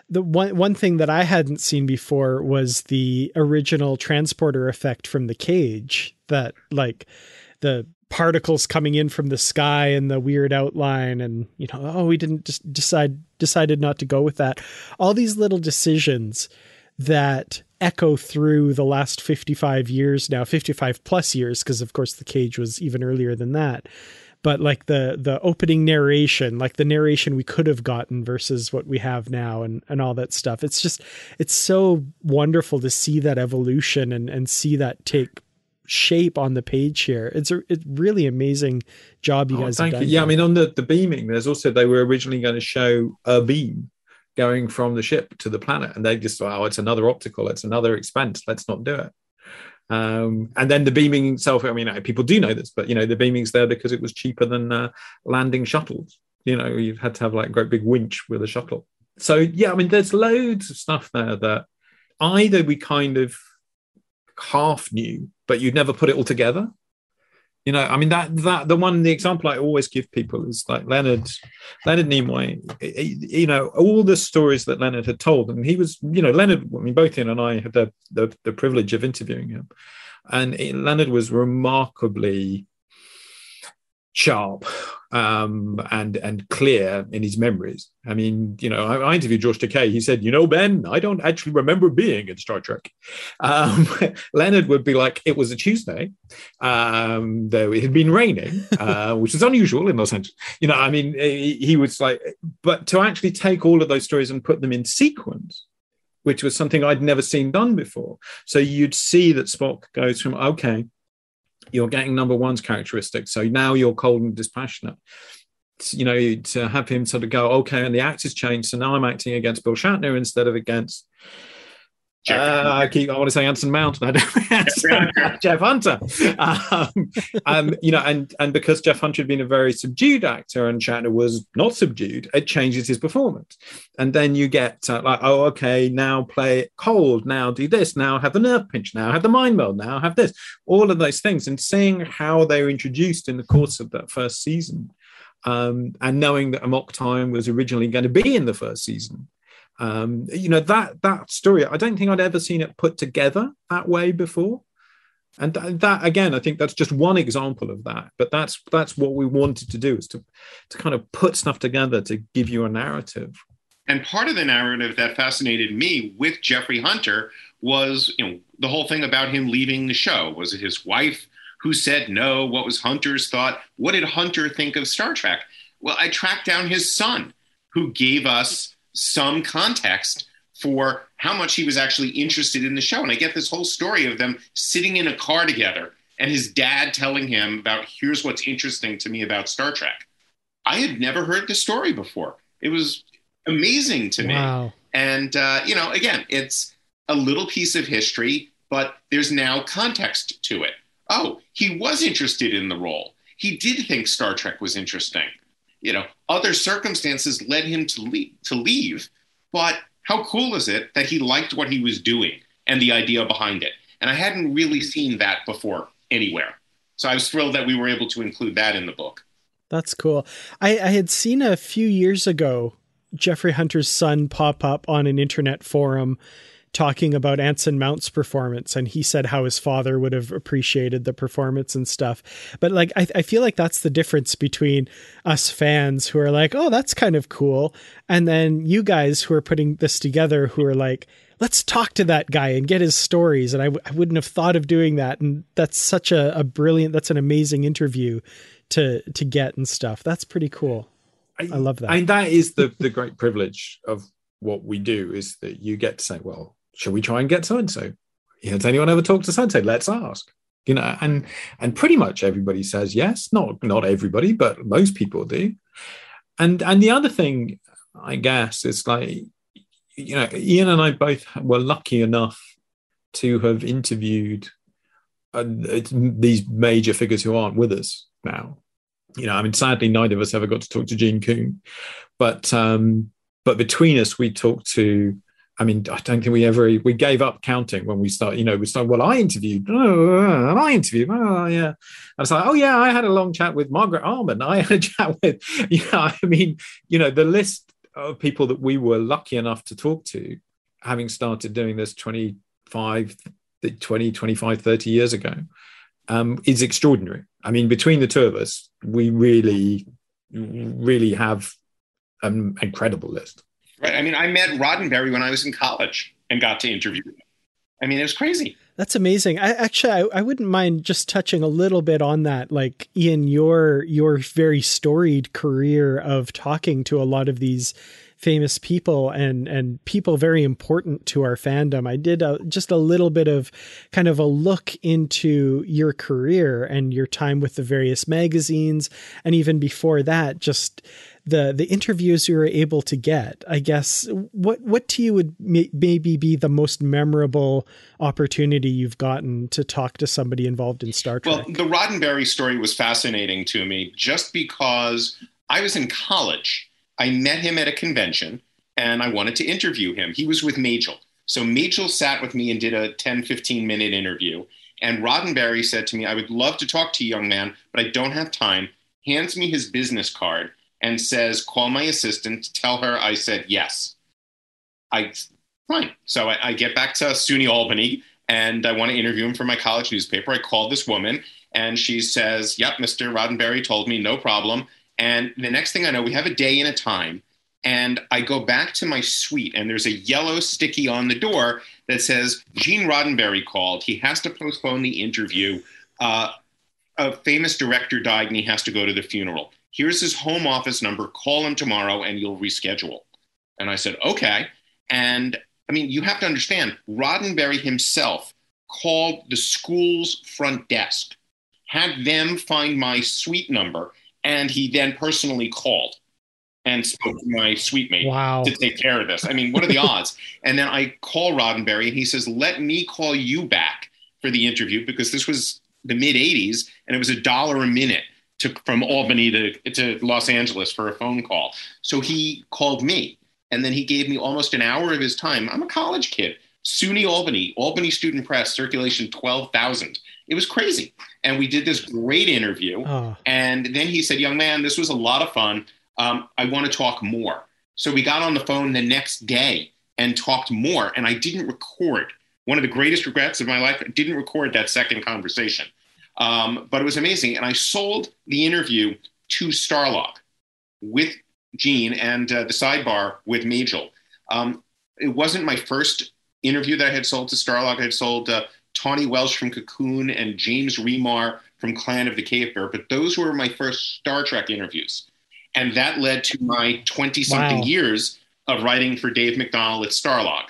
the one one thing that I hadn't seen before was the original transporter effect from the cage that like the particles coming in from the sky and the weird outline and you know oh we didn't just decide decided not to go with that. All these little decisions that echo through the last 55 years now 55 plus years because of course the cage was even earlier than that but like the the opening narration like the narration we could have gotten versus what we have now and and all that stuff it's just it's so wonderful to see that evolution and and see that take shape on the page here it's a it's really amazing job you Oh, guys thank have you. Yeah, I mean, on the, the beaming, there's also they were originally going to show a beam going from the ship to the planet, and they just thought, oh, it's another optical, it's another expense, let's not do it. Um, and then the beaming itself, I mean, people do know this, but you know, the beaming's there because it was cheaper than uh, landing shuttles. You know, you had to have like a great big winch with a shuttle. So yeah, I mean, there's loads of stuff there that either we kind of half knew, but you'd never put it all together. You know, I mean that that the one the example I always give people is like Leonard Leonard Nimoy. You know, all the stories that Leonard had told, and he was, you know, Leonard. I mean, both Ian and I had the the, the privilege of interviewing him, and it- Leonard was remarkably sharp um, and and clear in his memories. I mean, you know, I, I interviewed George Takei. He said, "You know, Ben, I don't actually remember being in Star Trek." Um, Leonard would be like, "It was a Tuesday, um, though it had been raining, uh, which is unusual in Los Angeles." You know, I mean, he, he was like, but to actually take all of those stories and put them in sequence. Which was something I'd never seen done before. So you'd see that Spock goes from, okay, you're getting number one's characteristics. So now you're cold and dispassionate. You know, to have him sort of go, okay, and the act has changed. So now I'm acting against Bill Shatner instead of against. Jeff Uh, I keep. I want to say Anson Mount. but I don't. Jeff Hunter. Um, um, you know, and and because Jeff Hunter had been a very subdued actor and Shatner was not subdued, it changes his performance. And then you get uh, like, oh, okay, now play it cold. Now do this. Now have the nerve pinch. Now have the mind meld. Now have this. All of those things, and seeing how they were introduced in the course of that first season, um, and knowing that Amok Time was originally going to be in the first season um you know that that story i don't think i'd ever seen it put together that way before and th- that again i think that's just one example of that but that's that's what we wanted to do is to to kind of put stuff together to give you a narrative And part of the narrative that fascinated me with Jeffrey Hunter was, you know, the whole thing about him leaving the show. Was it his wife who said no? What was Hunter's thought? What did Hunter think of Star Trek? Well, I tracked down his son, who gave us some context for how much he was actually interested in the show. And I get this whole story of them sitting in a car together and his dad telling him about here's what's interesting to me about Star Trek. I had never heard the story before. It was amazing to Wow. me. And, uh, you know, again, it's a little piece of history, but there's now context to it. Oh, he was interested in the role. He did think Star Trek was interesting. You know, other circumstances led him to leave, to leave, but how cool is it that he liked what he was doing and the idea behind it? And I hadn't really seen that before anywhere. So I was thrilled that we were able to include that in the book. That's cool. I, I had seen a few years ago Jeffrey Hunter's son pop up on an internet forum talking about Anson Mount's performance, and he said how his father would have appreciated the performance and stuff. But like, I, I feel like that's the difference between us fans who are like, "Oh, that's kind of cool," and then you guys who are putting this together who are like, "Let's talk to that guy and get his stories." And I, w- I wouldn't have thought of doing that, and that's such a, a brilliant, that's an amazing interview to to get and stuff. That's pretty cool. I love that. And that is the the great privilege of what we do is that you get to say, well, shall we try and get so and so? Has anyone ever talked to so and so? Let's ask. You know, and and pretty much everybody says yes. Not not everybody, but most people do. And and the other thing, I guess, is like, you know, Ian and I both were lucky enough to have interviewed uh, these major figures who aren't with us now. You know, I mean, sadly, neither of us ever got to talk to Gene Coon, but um, but between us, we talked to. I mean, I don't think we ever we gave up counting when we started. You know, we started. Well, I interviewed. Oh, and I interviewed. Oh, yeah. And it's like, oh yeah, I had a long chat with Margaret Armen. I had a chat with. Know, I mean, you know, the list of people that we were lucky enough to talk to, having started doing this 25, 20, 25, 30 years ago, um, is extraordinary. I mean, between the two of us, we really, really have an incredible list. Right. I mean, I met Roddenberry when I was in college and got to interview him. I mean, it was crazy. That's amazing. I actually I, I wouldn't mind just touching a little bit on that. Like Ian, your your very storied career of talking to a lot of these famous people and and people very important to our fandom. I did a, just a little bit of kind of a look into your career and your time with the various magazines, and even before that, just the the interviews you were able to get. I guess what what to you would may, maybe be the most memorable opportunity you've gotten to talk to somebody involved in Star Trek. Well, the Roddenberry story was fascinating to me just because I was in college. I met him at a convention and I wanted to interview him. He was with Majel. So Majel sat with me and did a 10, 15 minute interview. And Roddenberry said to me, I would love to talk to you, young man, but I don't have time. Hands me his business card and says, call my assistant, tell her I said yes. I, fine. So I, I get back to SUNY Albany and I want to interview him for my college newspaper. I called this woman and she says, Yep, Mr. Roddenberry told me, no problem. And the next thing I know, we have a day and a time. And I go back to my suite, and there's a yellow sticky on the door that says, Gene Roddenberry called. He has to postpone the interview. Uh, a famous director died, and he has to go to the funeral. Here's his home office number. Call him tomorrow, and you'll reschedule. And I said, Okay. And I mean, you have to understand, Roddenberry himself called the school's front desk, had them find my suite number, and he then personally called and spoke to my suite mate wow. to take care of this. I mean, what are the odds? And then I call Roddenberry, and he says, "Let me call you back for the interview because this was the mid '80s, and it was a dollar a minute to from Albany to to Los Angeles for a phone call." So he called me, and then he gave me almost an hour of his time. I'm a college kid. SUNY Albany, Albany Student Press, circulation 12,000. It was crazy. And we did this great interview. Oh. And then he said, Young man, this was a lot of fun. Um, I want to talk more. So we got on the phone the next day and talked more. And I didn't record. One of the greatest regrets of my life, I didn't record that second conversation. Um, but it was amazing. And I sold the interview to Starlog with Gene and uh, the sidebar with Majel. Um, it wasn't my first interview that I had sold to Starlog. I had sold uh, Tahnee Welch from Cocoon and James Remar from Clan of the Cave Bear, but those were my first Star Trek interviews. And that led to my 20 something Wow. years of writing for Dave McDonnell at Starlog.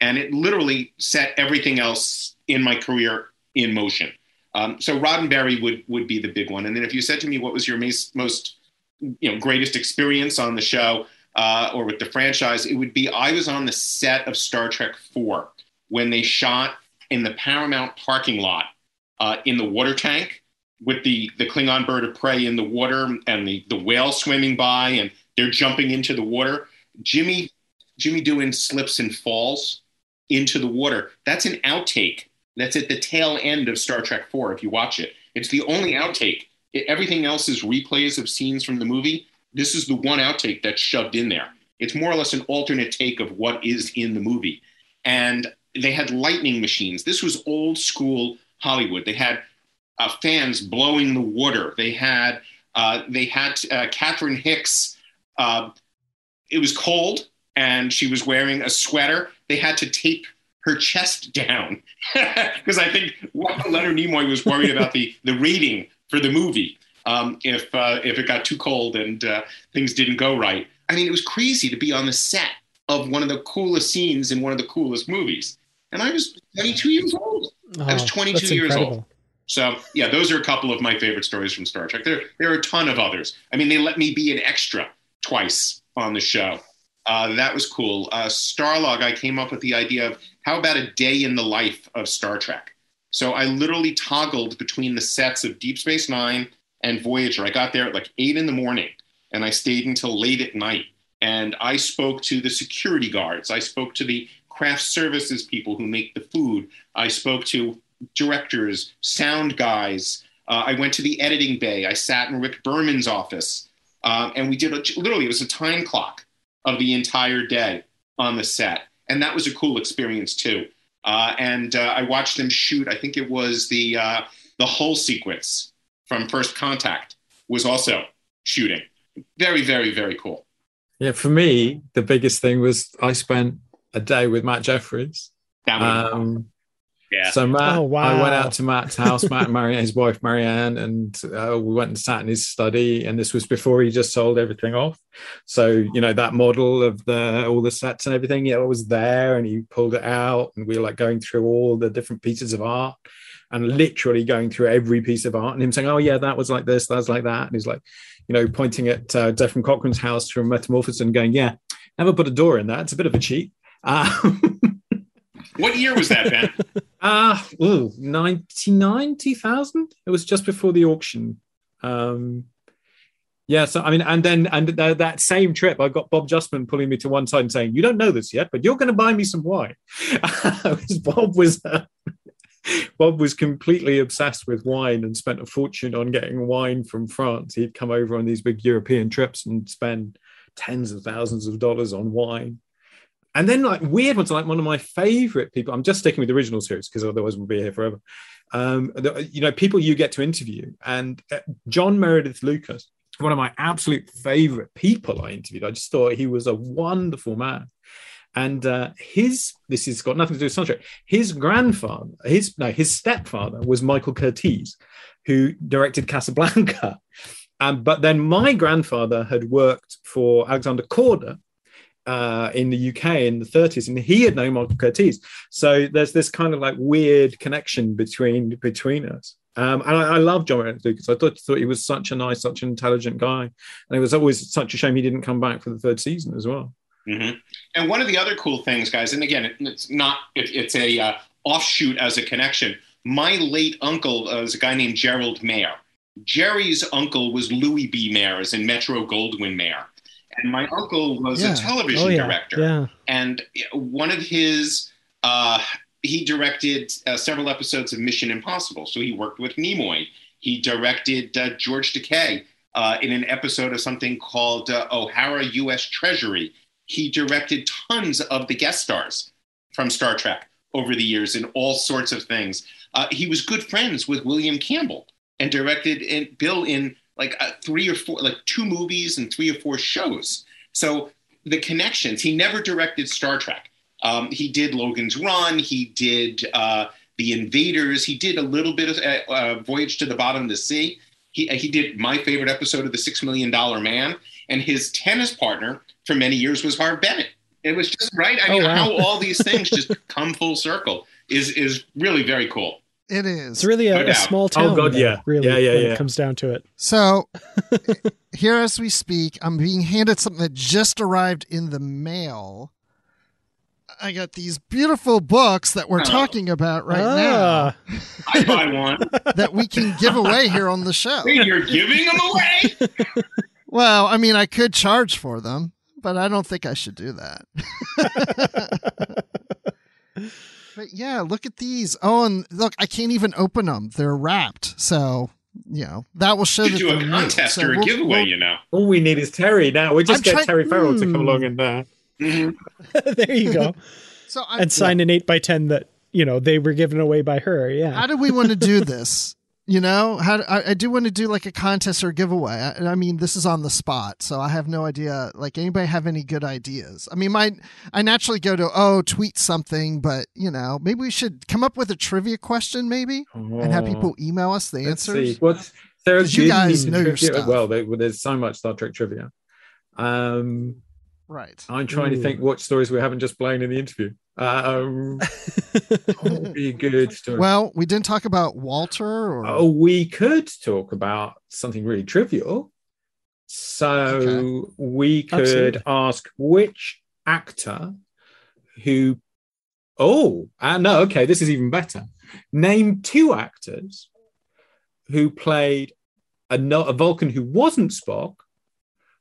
And it literally set everything else in my career in motion. Um, so Roddenberry would would be the big one. And then if you said to me, what was your most, you know greatest experience on the show uh, or with the franchise, it would be I was on the set of Star Trek Four when they shot in the Paramount parking lot uh, in the water tank with the the Klingon bird of prey in the water and the the whale swimming by and they're jumping into the water. Jimmy Jimmy Doohan slips and falls into the water. That's an outtake. That's at the tail end of Star Trek 4 if you watch it. It's the only outtake. It- everything else is replays of scenes from the movie. This is the one outtake that's shoved in there. It's more or less an alternate take of what is in the movie. And they had lightning machines. This was old school Hollywood. They had uh, fans blowing the water. They had uh, they had uh, Catherine Hicks. Uh, it was cold, and she was wearing a sweater. They had to tape her chest down because I think Leonard Nimoy was worried about the the rating for the movie um, if uh, if it got too cold and uh, things didn't go right. I mean, it was crazy to be on the set of one of the coolest scenes in one of the coolest movies, and I was 22 years old. I was Oh, 22 years incredible. old. So yeah, those are a couple of my favorite stories from Star Trek. There, there are a ton of others. I mean, they let me be an extra twice on the show. Uh, that was cool. Uh, Starlog, I came up with the idea of how about a day in the life of Star Trek. So I literally toggled between the sets of Deep Space Nine and Voyager. I got there at like eight in the morning, and I stayed until late at night. And I spoke to the security guards. I spoke to the craft services people who make the food. I spoke to directors, sound guys. Uh, I went to the editing bay. I sat in Rick Berman's office, um, and we did a, literally it was a time clock of the entire day on the set, and that was a cool experience too. Uh, and uh, I watched them shoot. I think it was the uh, the whole sequence from First Contact was also shooting. Very, very, very cool. Yeah, for me, the biggest thing was I spent a day with Matt Jefferies. That Um, yeah. So Matt, Oh, wow. I went out to Matt's house, Matt and Marianne, his wife Marianne, and uh, we went and sat in his study. And this was before he just sold everything off. So you know that model of the all the sets and everything, yeah, it was there, and he pulled it out, and we were like going through all the different pieces of art, and literally going through every piece of art, and him saying, "Oh yeah, that was like this, that was like that," and he's like, you know, pointing at uh, Declan Cochrane's house from Metamorphosis and going, "Yeah, never put a door in that. It's a bit of a cheat." Um, what year was that, Ben? Ah, ooh, 99, 2000? It was just before the auction. Um, yeah, so I mean, and then and th- that same trip, I got Bob Justman pulling me to one side and saying, "You don't know this yet, but you're going to buy me some wine." Bob was uh, Bob was completely obsessed with wine and spent a fortune on getting wine from France. He'd come over on these big European trips and spend tens of thousands of dollars on wine. And then like weird ones, like one of my favorite people. I'm just sticking with the original series because otherwise we'll be here forever. Um, the, you know, people you get to interview, and uh, John Meredyth Lucas, one of my absolute favorite people I interviewed. I just thought he was a wonderful man. And uh, his this has got nothing to do with Trek. His grandfather, his no, his stepfather was Michael Curtiz, who directed Casablanca. Um, but then my grandfather had worked for Alexander Korda, uh, in the UK in the 30s, and he had known Michael Curtiz. So there's this kind of like weird connection between between us. Um, and I, I love John Meredyth Lucas. I thought, thought he was such a nice, such an intelligent guy, and it was always such a shame he didn't come back for the third season as well. Mm-hmm. And one of the other cool things, guys, and again, it, it's not, it, it's a uh, offshoot as a connection. My late uncle uh, was a guy named Gerald Mayer. Jerry's uncle was Louis B. Mayer, as in Metro Goldwyn Mayer. And my uncle was Yeah. a television Oh yeah, director. yeah. And one of his, uh, he directed uh, several episodes of Mission Impossible. So he worked with Nimoy. He directed uh, George Takei uh, in an episode of something called uh, O'Hara U.S. Treasury. He directed tons of the guest stars from Star Trek over the years in all sorts of things. Uh, he was good friends with William Campbell and directed in, Bill in like uh, three or four, like two movies and three or four shows. So the connections. He never directed Star Trek. Um, he did Logan's Run. He did uh, The Invaders. He did a little bit of uh, uh, Voyage to the Bottom of the Sea. He, he did my favorite episode of The Six Million Dollar Man. and his tennis partner for many years was Harve Bennett. It was just right. I Oh, mean, wow. how all these things just come full circle is is really very cool. It It's is. really No a, a small town. Oh, God, there, yeah. Really, Yeah, yeah, when yeah. it comes down to it. So here as we speak, I'm being handed something that just arrived in the mail. I got these beautiful books that we're Oh. talking about right ah, I buy one. now that we can give away here on the show. Hey, You're giving them away. Well, I mean, I could charge for them, but I don't think I should do that. But yeah, look at these. Oh, and look, I can't even open them. They're wrapped. So, you know, that will show You that do a contest So or a we'll- giveaway, we'll- you know. All we need is Terry now. We just I'm get try- Terry Farrell to come Hmm. along and uh, Mhm. there you go. So I, And sign an eight by ten that you know they were given away by her. Yeah. how do we want to do this? You know, how I, I do want to do like a contest or a giveaway. I, I mean, this is on the spot, so I have no idea. Like, anybody have any good ideas? I mean, my I naturally go to oh, tweet something, but you know, maybe we should come up with a trivia question, maybe, and have people email us the. Let's answers. see. What's there? 'Cause you guys know your stuff. Well, there, well, there's so much Star Trek trivia. Um, Right. I'm trying Ooh. to think what stories we haven't just blown in the interview. Um, be a good story? Well, we didn't talk about Walter or Oh, we could talk about something really trivial. So Okay. we could Absolutely. ask which actor who. Oh, uh, no, okay, this is even better. Name two actors who played a, no- a Vulcan who wasn't Spock,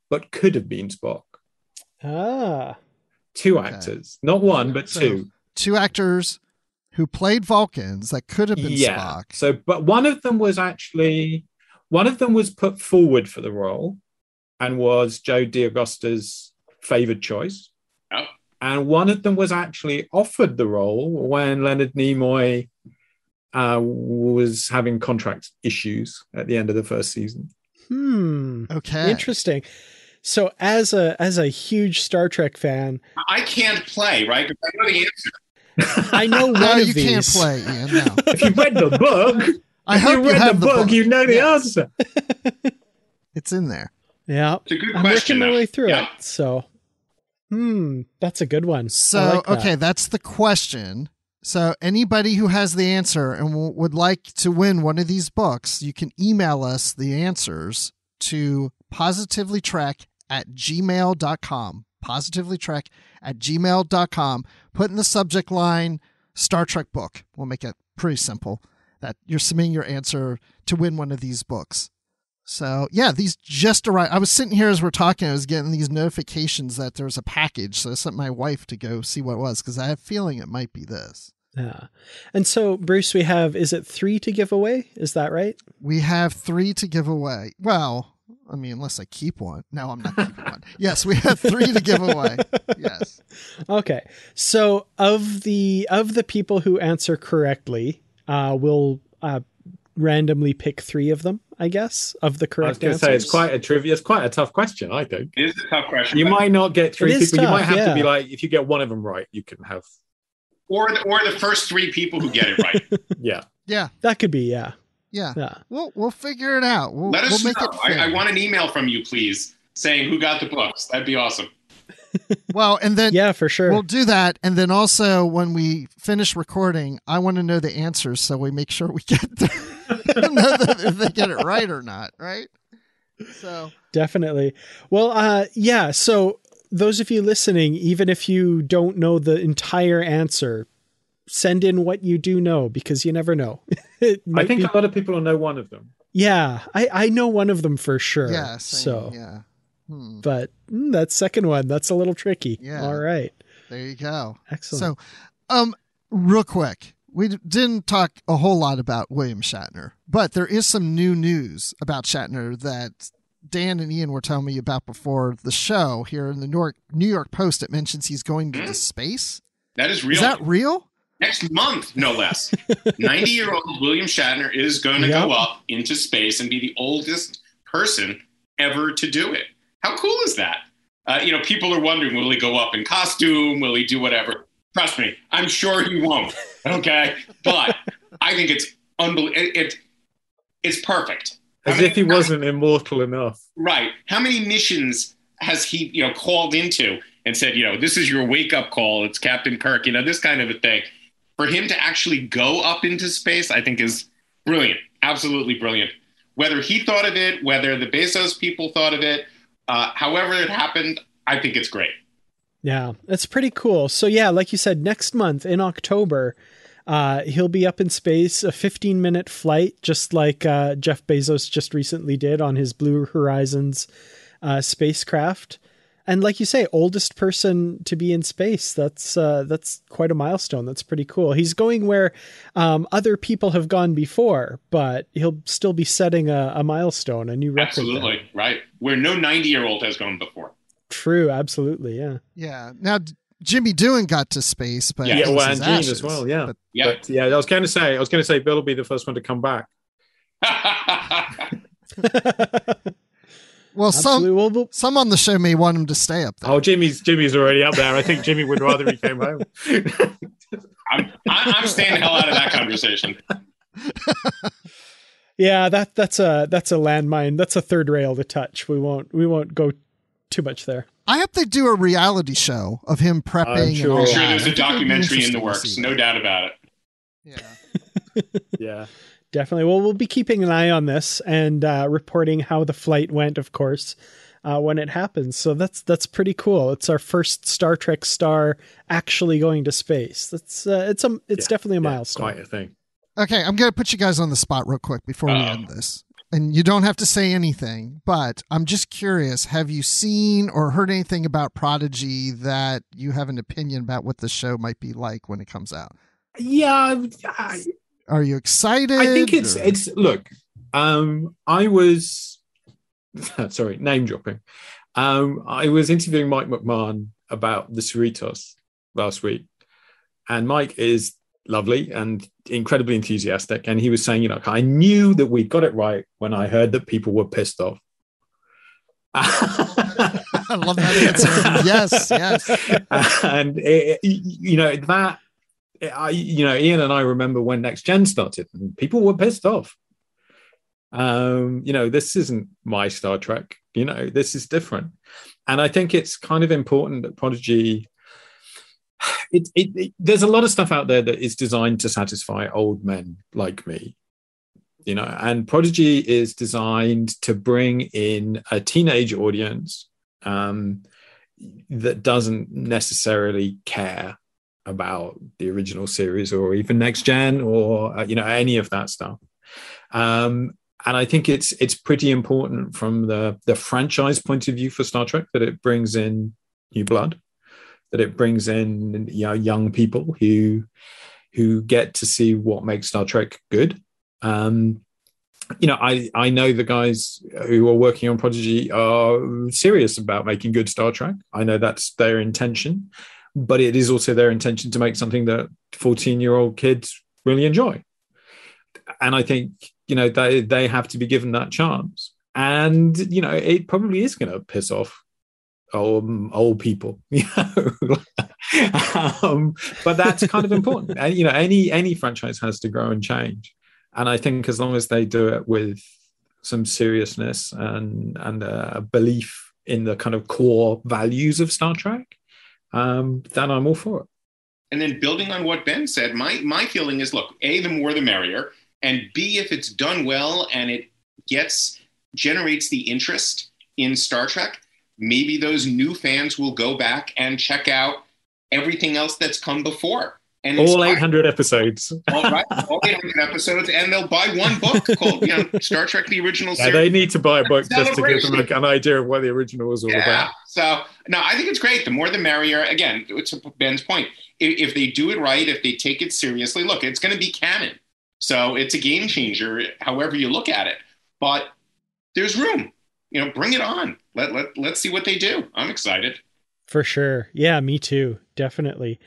but could have been Spock. ah. Two Okay. actors, not one, but So, two. two actors who played Vulcans that could have been yeah. Spock. So, but one of them was actually one of them was put forward for the role and was Joe D'Agosta's favored choice. Oh. And one of them was actually offered the role when Leonard Nimoy uh, was having contract issues at the end of the first season. Hmm. Okay. Interesting. So as a as a huge Star Trek fan, I can't play, right. I know the answer. I know one No, of you these. can't play, Ian. No. If you read the book, I if hope you you read have the book, you know the Yeah, answer. It's in there. Yeah. It's a good I'm question. working my way through Yeah. it. So, hmm, that's a good one. So, like that. okay, that's the question. So, anybody who has the answer and w- would like to win one of these books, you can email us the answers to positivelytrek at gmail.com. Positively Positivelytrek at gmail.com. Put in the subject line Star Trek book. We'll make it pretty simple that you're submitting your answer to win one of these books. So yeah, these just arrived. I was sitting here as we're talking. I was getting these notifications that there was a package. So I sent my wife to go see what it was because I have a feeling it might be this. Yeah. And so, Bruce, we have, is it three to give away? Is that right? We have three to give away. Well, I mean, unless I keep one. No, I'm not keeping one. Yes, we have three to give away. Yes. Okay. So of the of the people who answer correctly, uh, we'll uh, randomly pick three of them, I guess, of the I was correct going to answers. say it's quite a trivia. It's quite a tough question, I think. It is a tough question. You might not get three It is people. you might tough, have to be like, if you get one of them right, you can have. or the, or the first three people who get it right. Yeah. Yeah. that could be, yeah. Yeah. Yeah. We'll we'll figure it out. We'll, Let us we'll make know. it. I, I want an email from you, please, saying who got the books. That'd be awesome. well, and then Yeah, for sure. We'll do that, and then also when we finish recording, I want to know the answers so we make sure we get the, know that if they get it right or not. Right? So Definitely. Well, uh, yeah. So those of you listening, even if you don't know the entire answer, send in what you do know because you never know. it I think be- a lot of people will know one of them. yeah, I, I know one of them for sure. yeah, same, so, yeah. Hmm, but mm, that second one, that's a little tricky. Yeah. All right. there you go. Excellent. So, um, real quick, we d- didn't talk a whole lot about William Shatner, but there is some new news about Shatner that Dan and Ian were telling me about before the show here in the New York New York Post. It mentions he's going to space. That is real. Is that real? Next month, no less. 90 year old William Shatner is going to Yep. go up into space and be the oldest person ever to do it. How cool is that? Uh, you know, people are wondering will he go up in costume? Will he do whatever? Trust me, I'm sure he won't. Okay. But I think it's unbelievable. It, it, it's perfect. As if he wasn't immortal enough. Right. How many missions has he, you know, called into and said, you know, this is your wake up call. It's Captain Kirk, you know, this kind of a thing. For him to actually go up into space, I think is brilliant. Absolutely brilliant. Whether he thought of it, whether the Bezos people thought of it, uh, however it happened, I think it's great. Yeah, it's pretty cool. So yeah, like you said, next month in October, uh, he'll be up in space, a 15 minute flight, just like uh, Jeff Bezos just recently did on his Blue Horizons uh, spacecraft. And like you say, oldest person to be in space. That's uh, that's quite a milestone. That's pretty cool. He's going where um, other people have gone before, but he'll still be setting a, a milestone, a new record. Absolutely there. right, where no 90 year old has gone before. True, absolutely, yeah. Yeah. Now Jimmy Doohan got to space, but yeah, well, and Gene ashes, as well, yeah. But, yeah, but, yeah. I was going to say, I was going to say, Bill will be the first one to come back. well, some some on the show may want him to stay up there. Oh, Jimmy's Jimmy's already up there. I think Jimmy would rather he came home. I'm, I'm staying the hell out of that conversation. yeah, that that's a that's a landmine. That's a third rail to touch. We won't we won't go too much there. I hope they do a reality show of him prepping. I'm sure, I'm sure there's a documentary in the works. No doubt about it. Yeah. yeah. Definitely. Well, we'll be keeping an eye on this and uh, reporting how the flight went, of course, uh, when it happens. So that's that's pretty cool. It's our first Star Trek star actually going to space. That's uh, it's a it's yeah, definitely a yeah, milestone. Quite a thing. Okay, I'm gonna put you guys on the spot real quick before we end this and you don't have to say anything, but I'm just curious have you seen or heard anything about Prodigy that you have an opinion about what the show might be like when it comes out? Yeah. I, Are you excited? I think it's, or? it's, look, um, I was, sorry, name dropping. Um, I was interviewing Mike McMahan about the Cerritos last week, and Mike is lovely and incredibly enthusiastic. And he was saying, you know, I knew that we got it right when I heard that people were pissed off. I love that answer. yes, yes. And it, you know that I, you know, Ian and I remember when Next Gen started, and people were pissed off. Um, you know, this isn't my Star Trek. You know, this is different, and I think it's kind of important that Prodigy it, it, it, there's a lot of stuff out there that is designed to satisfy old men like me you know and prodigy is designed to bring in a teenage audience um, that doesn't necessarily care about the original series or even next gen or uh, you know any of that stuff um, and i think it's it's pretty important from the the franchise point of view for star trek that it brings in new blood that it brings in you know, young people who who get to see what makes Star Trek good. Um, you know, I I know the guys who are working on Prodigy are serious about making good Star Trek. I know that's their intention, but it is also their intention to make something that 14 year old kids really enjoy. And I think you know they they have to be given that chance. And you know, it probably is going to piss off old, old people, you know. um, but that's kind of important. And, you know, any any franchise has to grow and change, and I think as long as they do it with some seriousness and and a belief in the kind of core values of Star Trek, um, then I'm all for it. And then building on what Ben said, my my feeling is, look, a the more the merrier, and b if it's done well and it gets generates the interest in Star Trek, maybe those new fans will go back and check out everything else that's come before. And all 800 episodes. all right, all 800 episodes, and they'll buy one book called you know, Star Trek: The Original yeah, They need to buy a book just to give them an idea of what the original was all yeah. about. So, no, I think it's great. The more, the merrier. Again, to Ben's point, if, if they do it right, if they take it seriously, look, it's going to be canon. So it's a game changer, however you look at it. But there's room. You know, bring it on let, let let's see what they do. I'm excited. For sure. Yeah, me too. Definitely.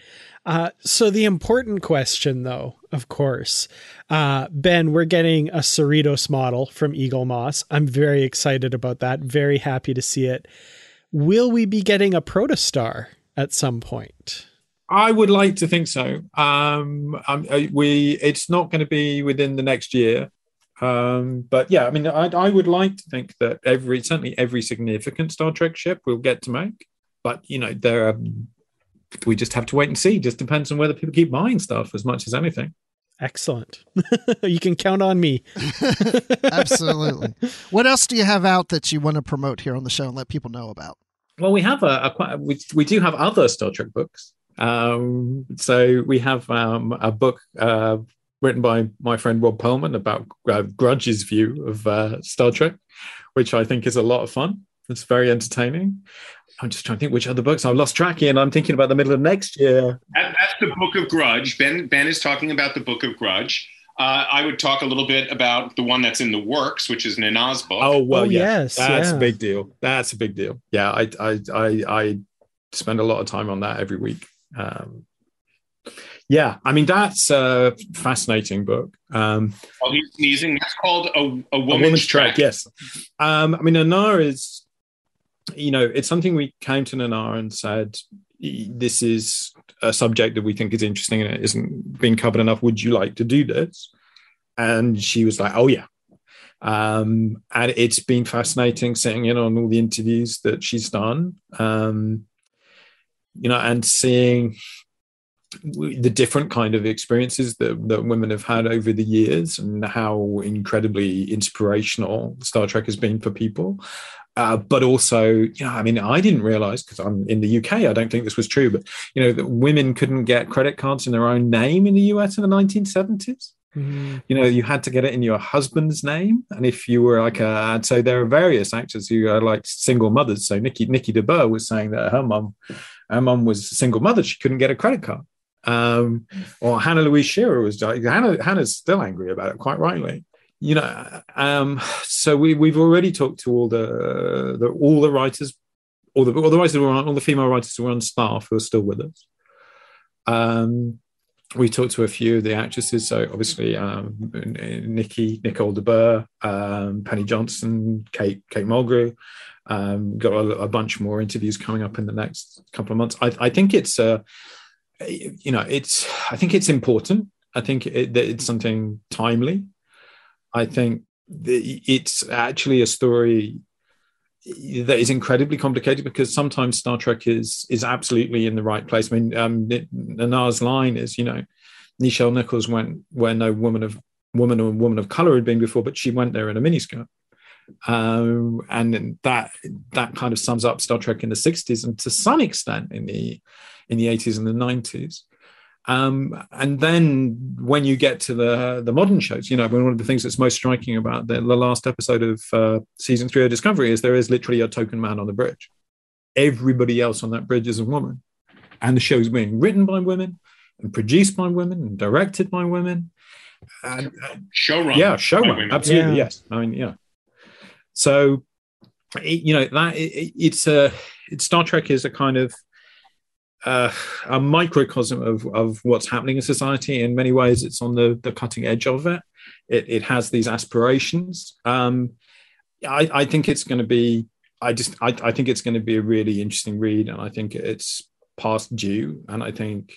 Uh, so the important question, though, of course, uh, Ben, we're getting a Cerritos model from Eaglemoss. I'm very excited about that. Very happy to see it. Will we be getting a protostar at some point? I would like to think so. Um, um, uh, we it's not going to be within the next year. Um, but yeah, I mean, I, I would like to think that every certainly every significant Star Trek ship we'll get to make, but you know, there are we just have to wait and see. Just depends on whether people keep buying stuff as much as anything. Excellent. you can count on me. Absolutely. What else do you have out that you want to promote here on the show and let people know about? Well, we have a, a we, we do have other Star Trek books. Um, so we have um, a book uh, written by my friend Robb Pearlman about uh, Grudge's view of uh, Star Trek, which I think is a lot of fun. It's very entertaining. I'm just trying to think which other books I've lost track in. I'm thinking about the middle of next year. that's the Book of Grudge. Ben Ben is talking about the Book of Grudge. Uh, I would talk a little bit about the one that's in the works, which is Nana's book. Oh well, oh, yeah. yes, that's yeah. a big deal. That's a big deal. Yeah, I I I, I spend a lot of time on that every week. Um, yeah, I mean that's a fascinating book. Um, While he's sneezing, that's called a, a woman's, a woman's track. track. Yes, um, I mean Nana is, you know, it's something we came to Nana and said, this is a subject that we think is interesting and it isn't being covered enough. Would you like to do this? And she was like, oh yeah. Um, and it's been fascinating sitting in on all the interviews that she's done. Um, you know, and seeing the different kind of experiences that, that women have had over the years and how incredibly inspirational Star Trek has been for people. Uh, but also, you know, I mean, I didn't realize because I'm in the UK, I don't think this was true, but, you know, that women couldn't get credit cards in their own name in the US in the 1970s. Mm-hmm. You know, you had to get it in your husband's name, and if you were like a, so there are various actors who are like single mothers. So Nikki Nikki de Boer was saying that her mum, her mum was a single mother; she couldn't get a credit card. Um, or Hannah Louise Shearer was Hannah. Hannah's still angry about it, quite rightly. You know, um, so we we've already talked to all the, the all the writers, all the all the writers were on, all the female writers who were on staff who are still with us. Um, we talked to a few of the actresses. So obviously, um, Nikki, Nicole de Boer, um, Penny Johnson, Kate, Kate Mulgrew. Um, got a, a, bunch more interviews coming up in the next couple of months. I, I think it's, uh, you know, it's. I think it's important. I think it, it's something timely. I think it's actually a story that is incredibly complicated because sometimes Star Trek is is absolutely in the right place. I mean, um, Nana's line is, you know, Nichelle Nichols went where no woman of woman or woman of color had been before, but she went there in a miniskirt. Um, and that that kind of sums up Star Trek in the '60s and to some extent in the in the '80s and the '90s. Um, and then when you get to the the modern shows, you know, one of the things that's most striking about the, the last episode of uh, season three of Discovery is there is literally a token man on the bridge. Everybody else on that bridge is a woman, and the show is being written by women and produced by women and directed by women. And, uh, showrun, yeah, showrun, absolutely, yeah. yes. I mean, yeah. So, it, you know that it, it's a it, Star Trek is a kind of uh, a microcosm of, of what's happening in society. In many ways, it's on the, the cutting edge of it. It, it has these aspirations. Um, I, I think it's going to be. I just I, I think it's going to be a really interesting read, and I think it's past due. And I think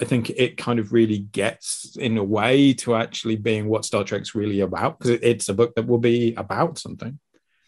I think it kind of really gets in a way to actually being what Star Trek's really about because it's a book that will be about something.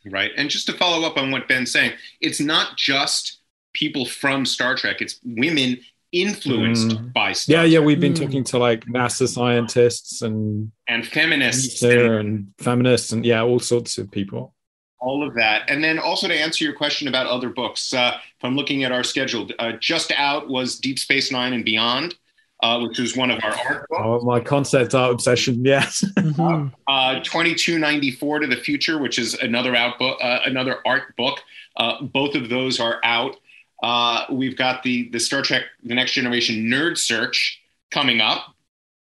Right, and just to follow up on what Ben's saying, it's not just people from Star Trek. It's women influenced mm. by Star Trek. Yeah, yeah. We've been mm. talking to like NASA scientists and and feminists and, and feminists and yeah, all sorts of people. All of that, and then also to answer your question about other books, uh, if I'm looking at our schedule, uh, just out was Deep Space Nine and Beyond. Uh, which is one of our art books. Oh, my concept art obsession, yes. mm-hmm. uh, 2294 to the Future, which is another out book, uh, another art book. Uh, both of those are out. Uh, we've got the the Star Trek: The Next Generation Nerd Search coming up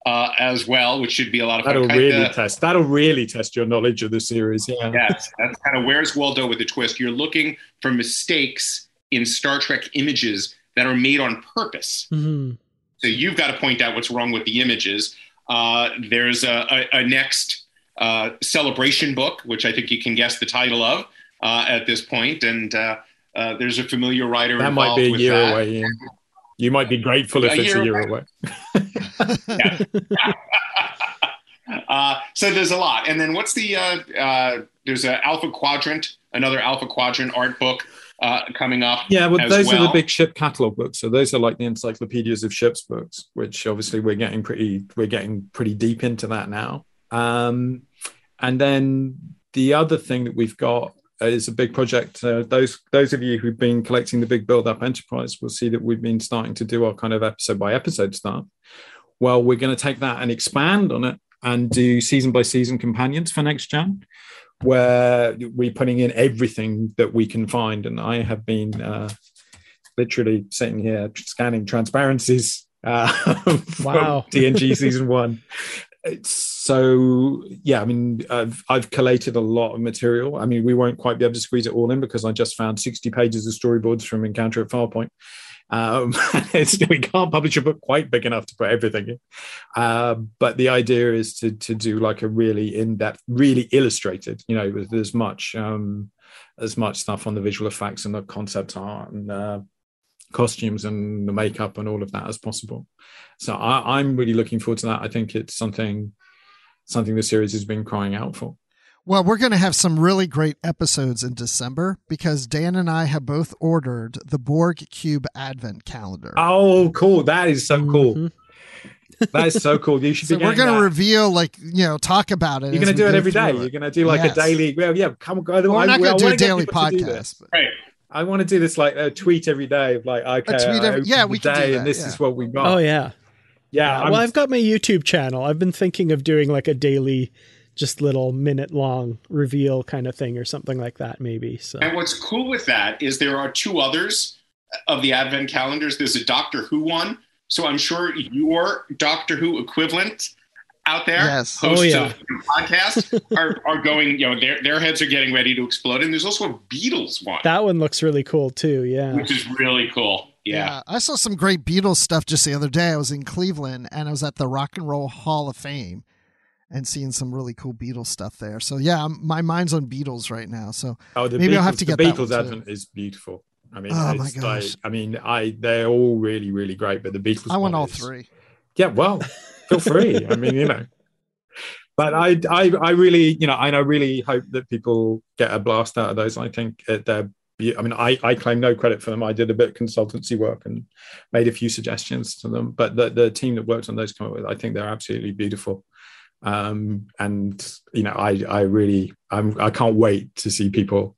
uh, as well, which should be a lot of that'll fun. really kinda, test. That'll really test your knowledge of the series. Yeah, yes, that's kind of where's Waldo with a twist. You're looking for mistakes in Star Trek images that are made on purpose. Mm-hmm. So you've got to point out what's wrong with the images. Uh, there's a, a, a next uh, celebration book, which I think you can guess the title of uh, at this point, and uh, there's a familiar writer. That might be a year that. away. Ian. You might be grateful if a it's year a year away. away. Uh, so there's a lot. And then what's the uh, uh, there's an Alpha Quadrant, another Alpha Quadrant art book uh, coming up. Yeah, well, those are the big ship catalog books. So those are like the encyclopedias of ships books, which obviously we're getting pretty we're getting pretty deep into that now. Um, and then the other thing that we've got is a big project. Uh, those those of you who've been collecting the Big Build Up Enterprise will see that we've been starting to do our kind of episode by episode stuff. Well, we're going to take that and expand on it and do season by season companions for next gen, where we're putting in everything that we can find. And I have been uh, literally sitting here scanning transparencies uh, Wow. TNG season one. It's so yeah, I mean, I've I've collated a lot of material. I mean, we won't quite be able to squeeze it all in because I just found 60 pages of storyboards from Encounter at Farpoint. Um, we can't publish a book quite big enough to put everything in. Uh, but the idea is to to do like a really in-depth, really illustrated, you know, with as much um, as much stuff on the visual effects and the concept art and uh, costumes and the makeup and all of that as possible. So I, I'm really looking forward to that. I think it's something something the series has been crying out for. Well, we're going to have some really great episodes in December because Dan and I have both ordered the Borg Cube Advent Calendar. Oh, cool! That is so cool. Mhm. That is so cool. You should so be. we're going to reveal, like, you know, talk about it. You're going to do it every day. through You're going to do like Yes. a daily. Well, yeah, come. Go, Well, we're not going to do a daily people do podcast. but- Right. I want to do this like a tweet every day of like, okay, tweet every- yeah, we can do day that, and this yeah. is what we got. Oh yeah. yeah. I'm- well, I've got my YouTube channel. I've been thinking of doing like a daily, just little minute long reveal kind of thing or something like that, maybe. So And what's cool with that is there are two others of the Advent calendars. There's a Doctor Who one. So I'm sure your Doctor Who equivalent out there, Yes. hosts Oh, yeah. of the podcast, are, are going, you know, their, their heads are getting ready to explode. And there's also a Beatles one, that one looks really cool too. Yeah. which is really cool. Yeah. I saw some great Beatles stuff just the other day. I was in Cleveland and I was at the Rock and Roll Hall of Fame and seeing some really cool Beatles stuff there. So yeah, I'm- my mind's on Beatles right now. So Oh, the Maybe Beatles, I'll have to the get that Beatles one, too. Advent is beautiful. I mean, Oh, my gosh. like, I mean, I they're all really, really great, but the Beatles. I want all is- three. Yeah, well, feel free. I mean, you know. But I, I, I really, you know, and I really hope that people get a blast out of those. I think they're. I mean, I, I claim no credit for them. I did a bit of consultancy work and made a few suggestions to them. But the, the team that worked on those come up with, I think they're absolutely beautiful. Um, and you know, I, I really, I'm, I can't wait to see people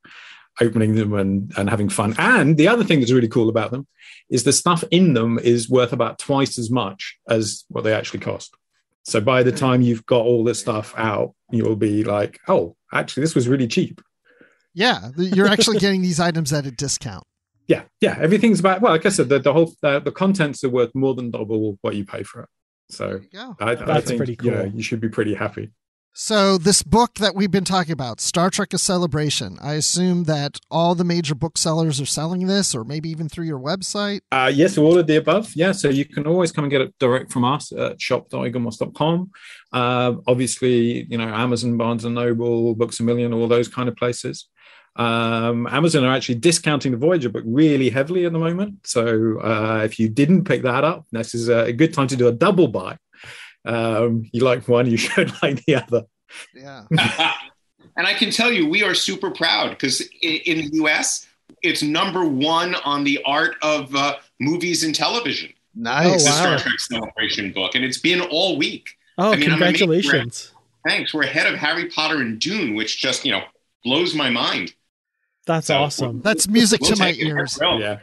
opening them and, and having fun. And the other thing that's really cool about them is the stuff in them is worth about twice as much as what they actually cost. So by the time you've got all this stuff out, you'll be like, oh, actually, this was really cheap. Yeah, you're actually getting these items at a discount. Yeah, yeah, everything's about. Well, like I said, the, the whole uh, the contents are worth more than double what you pay for it. So There you go. I, I That's think pretty you know cool. you should be pretty happy. So this book that we've been talking about, Star Trek: A Celebration. I assume that all the major booksellers are selling this, or maybe even through your website. Uh, yes, all of the above. Yeah, so you can always come and get it direct from us at shop.eaglemoss.com. Uh, obviously, you know, Amazon, Barnes and Noble, Books a Million, all those kind of places. Um, Amazon are actually discounting the Voyager book really heavily at the moment. So uh, if you didn't pick that up, this is a good time to do a double buy. Um, you like one, you should like the other. Yeah. and I can tell you, we are super proud because in, in the US, it's number one on the art of uh, movies and television. Nice. The wow. Star Trek Celebration book, and it's been all week. Oh, I mean, I'm amazed congratulations. Thanks. We're ahead of Harry Potter and Dune, which just you know blows my mind. That's So, awesome. That's music We'll to my take it. We're ears. Yeah.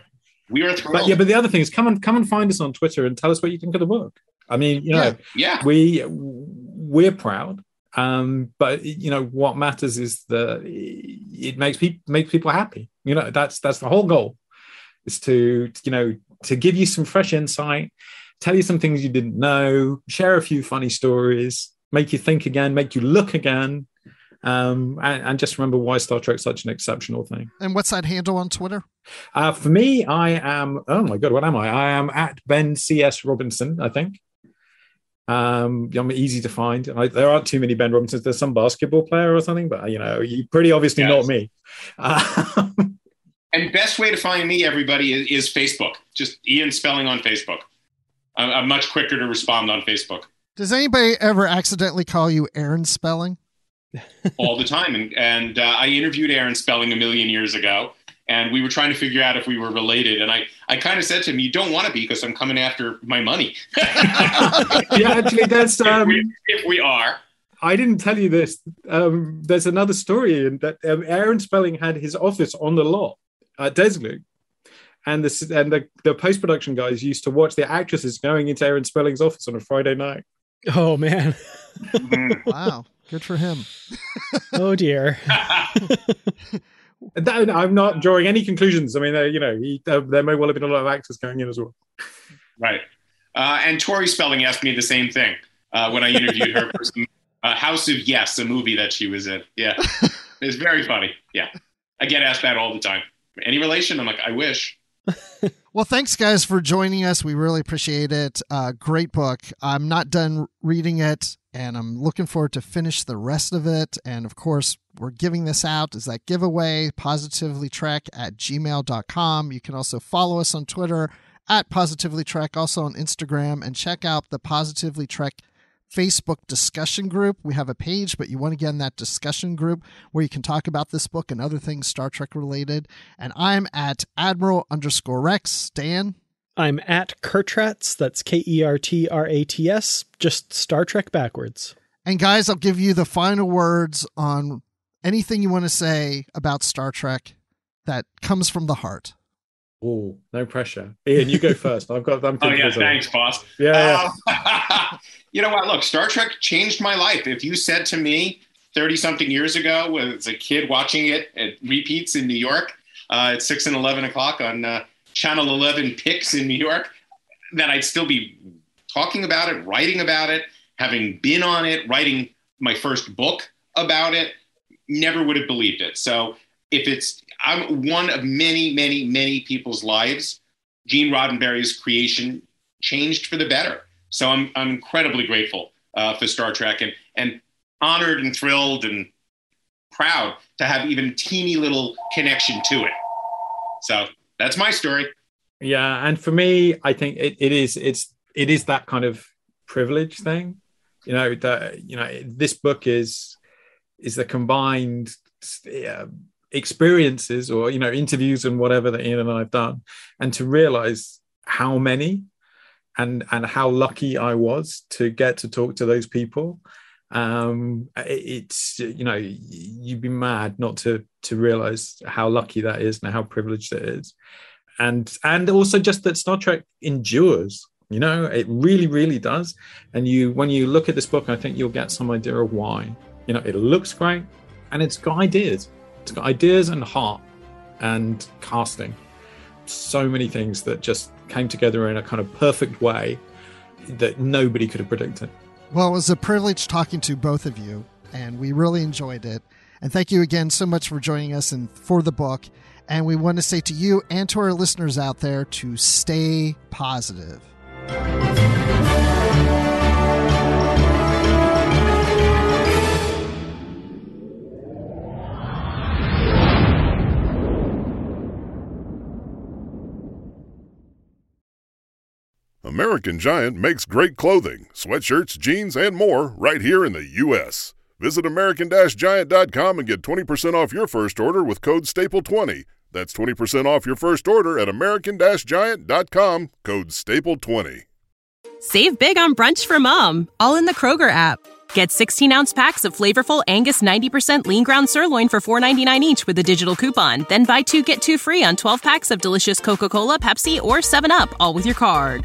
We are thrilled. But yeah, but the other thing is come and come and find us on Twitter and tell us what you think of the book. I mean, you know, Yeah. yeah. we we're proud um but you know what matters is the it makes people makes people happy you know that's that's the whole goal is to you know to give you some fresh insight tell you some things you didn't know share a few funny stories make you think again make you look again um and, and just remember why star trek's such an exceptional thing And what's that handle on Twitter? uh, for me, I am. Oh my god, what am I? I am at Ben CS Robinson. I think. Um, I'm easy to find. I, there aren't too many Ben Robinsons. There's some basketball player or something, but you know, you pretty obviously Yes. not me. Um, And best way to find me, everybody, is, is Facebook. Just Ian Spelling on Facebook. I'm, I'm much quicker to respond on Facebook. Does anybody ever accidentally call you Aaron Spelling? all the time. And, and uh, I interviewed Aaron Spelling a million years ago, and we were trying to figure out if we were related. And I, I kind of said to him, "You don't want to be because I'm coming after my money." yeah, actually, that's um, if, we, if we are. I didn't tell you this. Um, there's another story in that um, Aaron Spelling had his office on the lot at Desilu. And the, and the, the post production guys used to watch the actresses going into Aaron Spelling's office on a Friday night. Oh, man. wow. Good for him. oh, dear. that, I'm not drawing any conclusions. I mean, uh, you know, he, uh, there may well have been a lot of actors going in as well. Right. Uh, and Tori Spelling asked me the same thing uh, when I interviewed her for some uh, House of Yes, a movie that she was in. Yeah, it's very funny. Yeah, I get asked that all the time. Any relation? I'm like, I wish. well, thanks, guys, for joining us. We really appreciate it. Uh, great book. I'm not done reading it, and I'm looking forward to finish the rest of it. And of course, we're giving this out as that giveaway, positivelytrek at gmail.com. You can also follow us on Twitter at Positively Trek, also on Instagram, and check out the Positively Trek Facebook discussion group. We have a page, but you want to get in that discussion group where you can talk about this book and other things Star Trek related. And I'm at Admiral underscore Rex. Dan? I'm at Kertrats. That's K E R T R A T S. Just Star Trek backwards. And guys, I'll give you the final words on anything you want to say about Star Trek that comes from the heart. Oh, no pressure. Ian, you go first. I've got. I'm oh yeah, thanks, boss. Yeah. Uh, you know what? Look, Star Trek changed my life. If you said to me thirty something years ago, as a kid watching it at repeats in New York uh, at six and eleven o'clock on uh, Channel Eleven Pix in New York, that I'd still be talking about it, writing about it, having been on it, writing my first book about it, never would have believed it. So if it's I'm one of many, many, many people's lives. Gene Roddenberry's creation changed for the better. So I'm, I'm incredibly grateful uh, for Star Trek and, and honored and thrilled and proud to have even teeny little connection to it. So that's my story. Yeah, and for me, I think it, it is it's it is that kind of privilege thing. You know that you know this book is is the combined uh, experiences or you know interviews and whatever that Ian and I have done, and to realize how many and and how lucky I was to get to talk to those people. Um, it's you know you'd be mad not to to realize how lucky that is and how privileged it is, and and also just that Star Trek endures. You know, it really, really does. And you, when you look at this book, I think you'll get some idea of why. You know, it looks great, and it's got ideas it's got ideas and heart and casting. So many things that just came together in a kind of perfect way that nobody could have predicted. Well, it was a privilege talking to both of you, and we really enjoyed it. And thank you again so much for joining us and for the book. And we want to say to you and to our listeners out there to stay positive. American Giant makes great clothing, sweatshirts, jeans, and more right here in the U.S. Visit American-Giant.com and get 20% off your first order with code STAPLE20. That's 20% off your first order at American-Giant.com, code STAPLE20. Save big on brunch for mom, all in the Kroger app. Get 16 ounce packs of flavorful Angus 90% lean ground sirloin for $4.99 each with a digital coupon. Then buy two get two free on 12 packs of delicious Coca Cola, Pepsi, or 7UP, all with your card.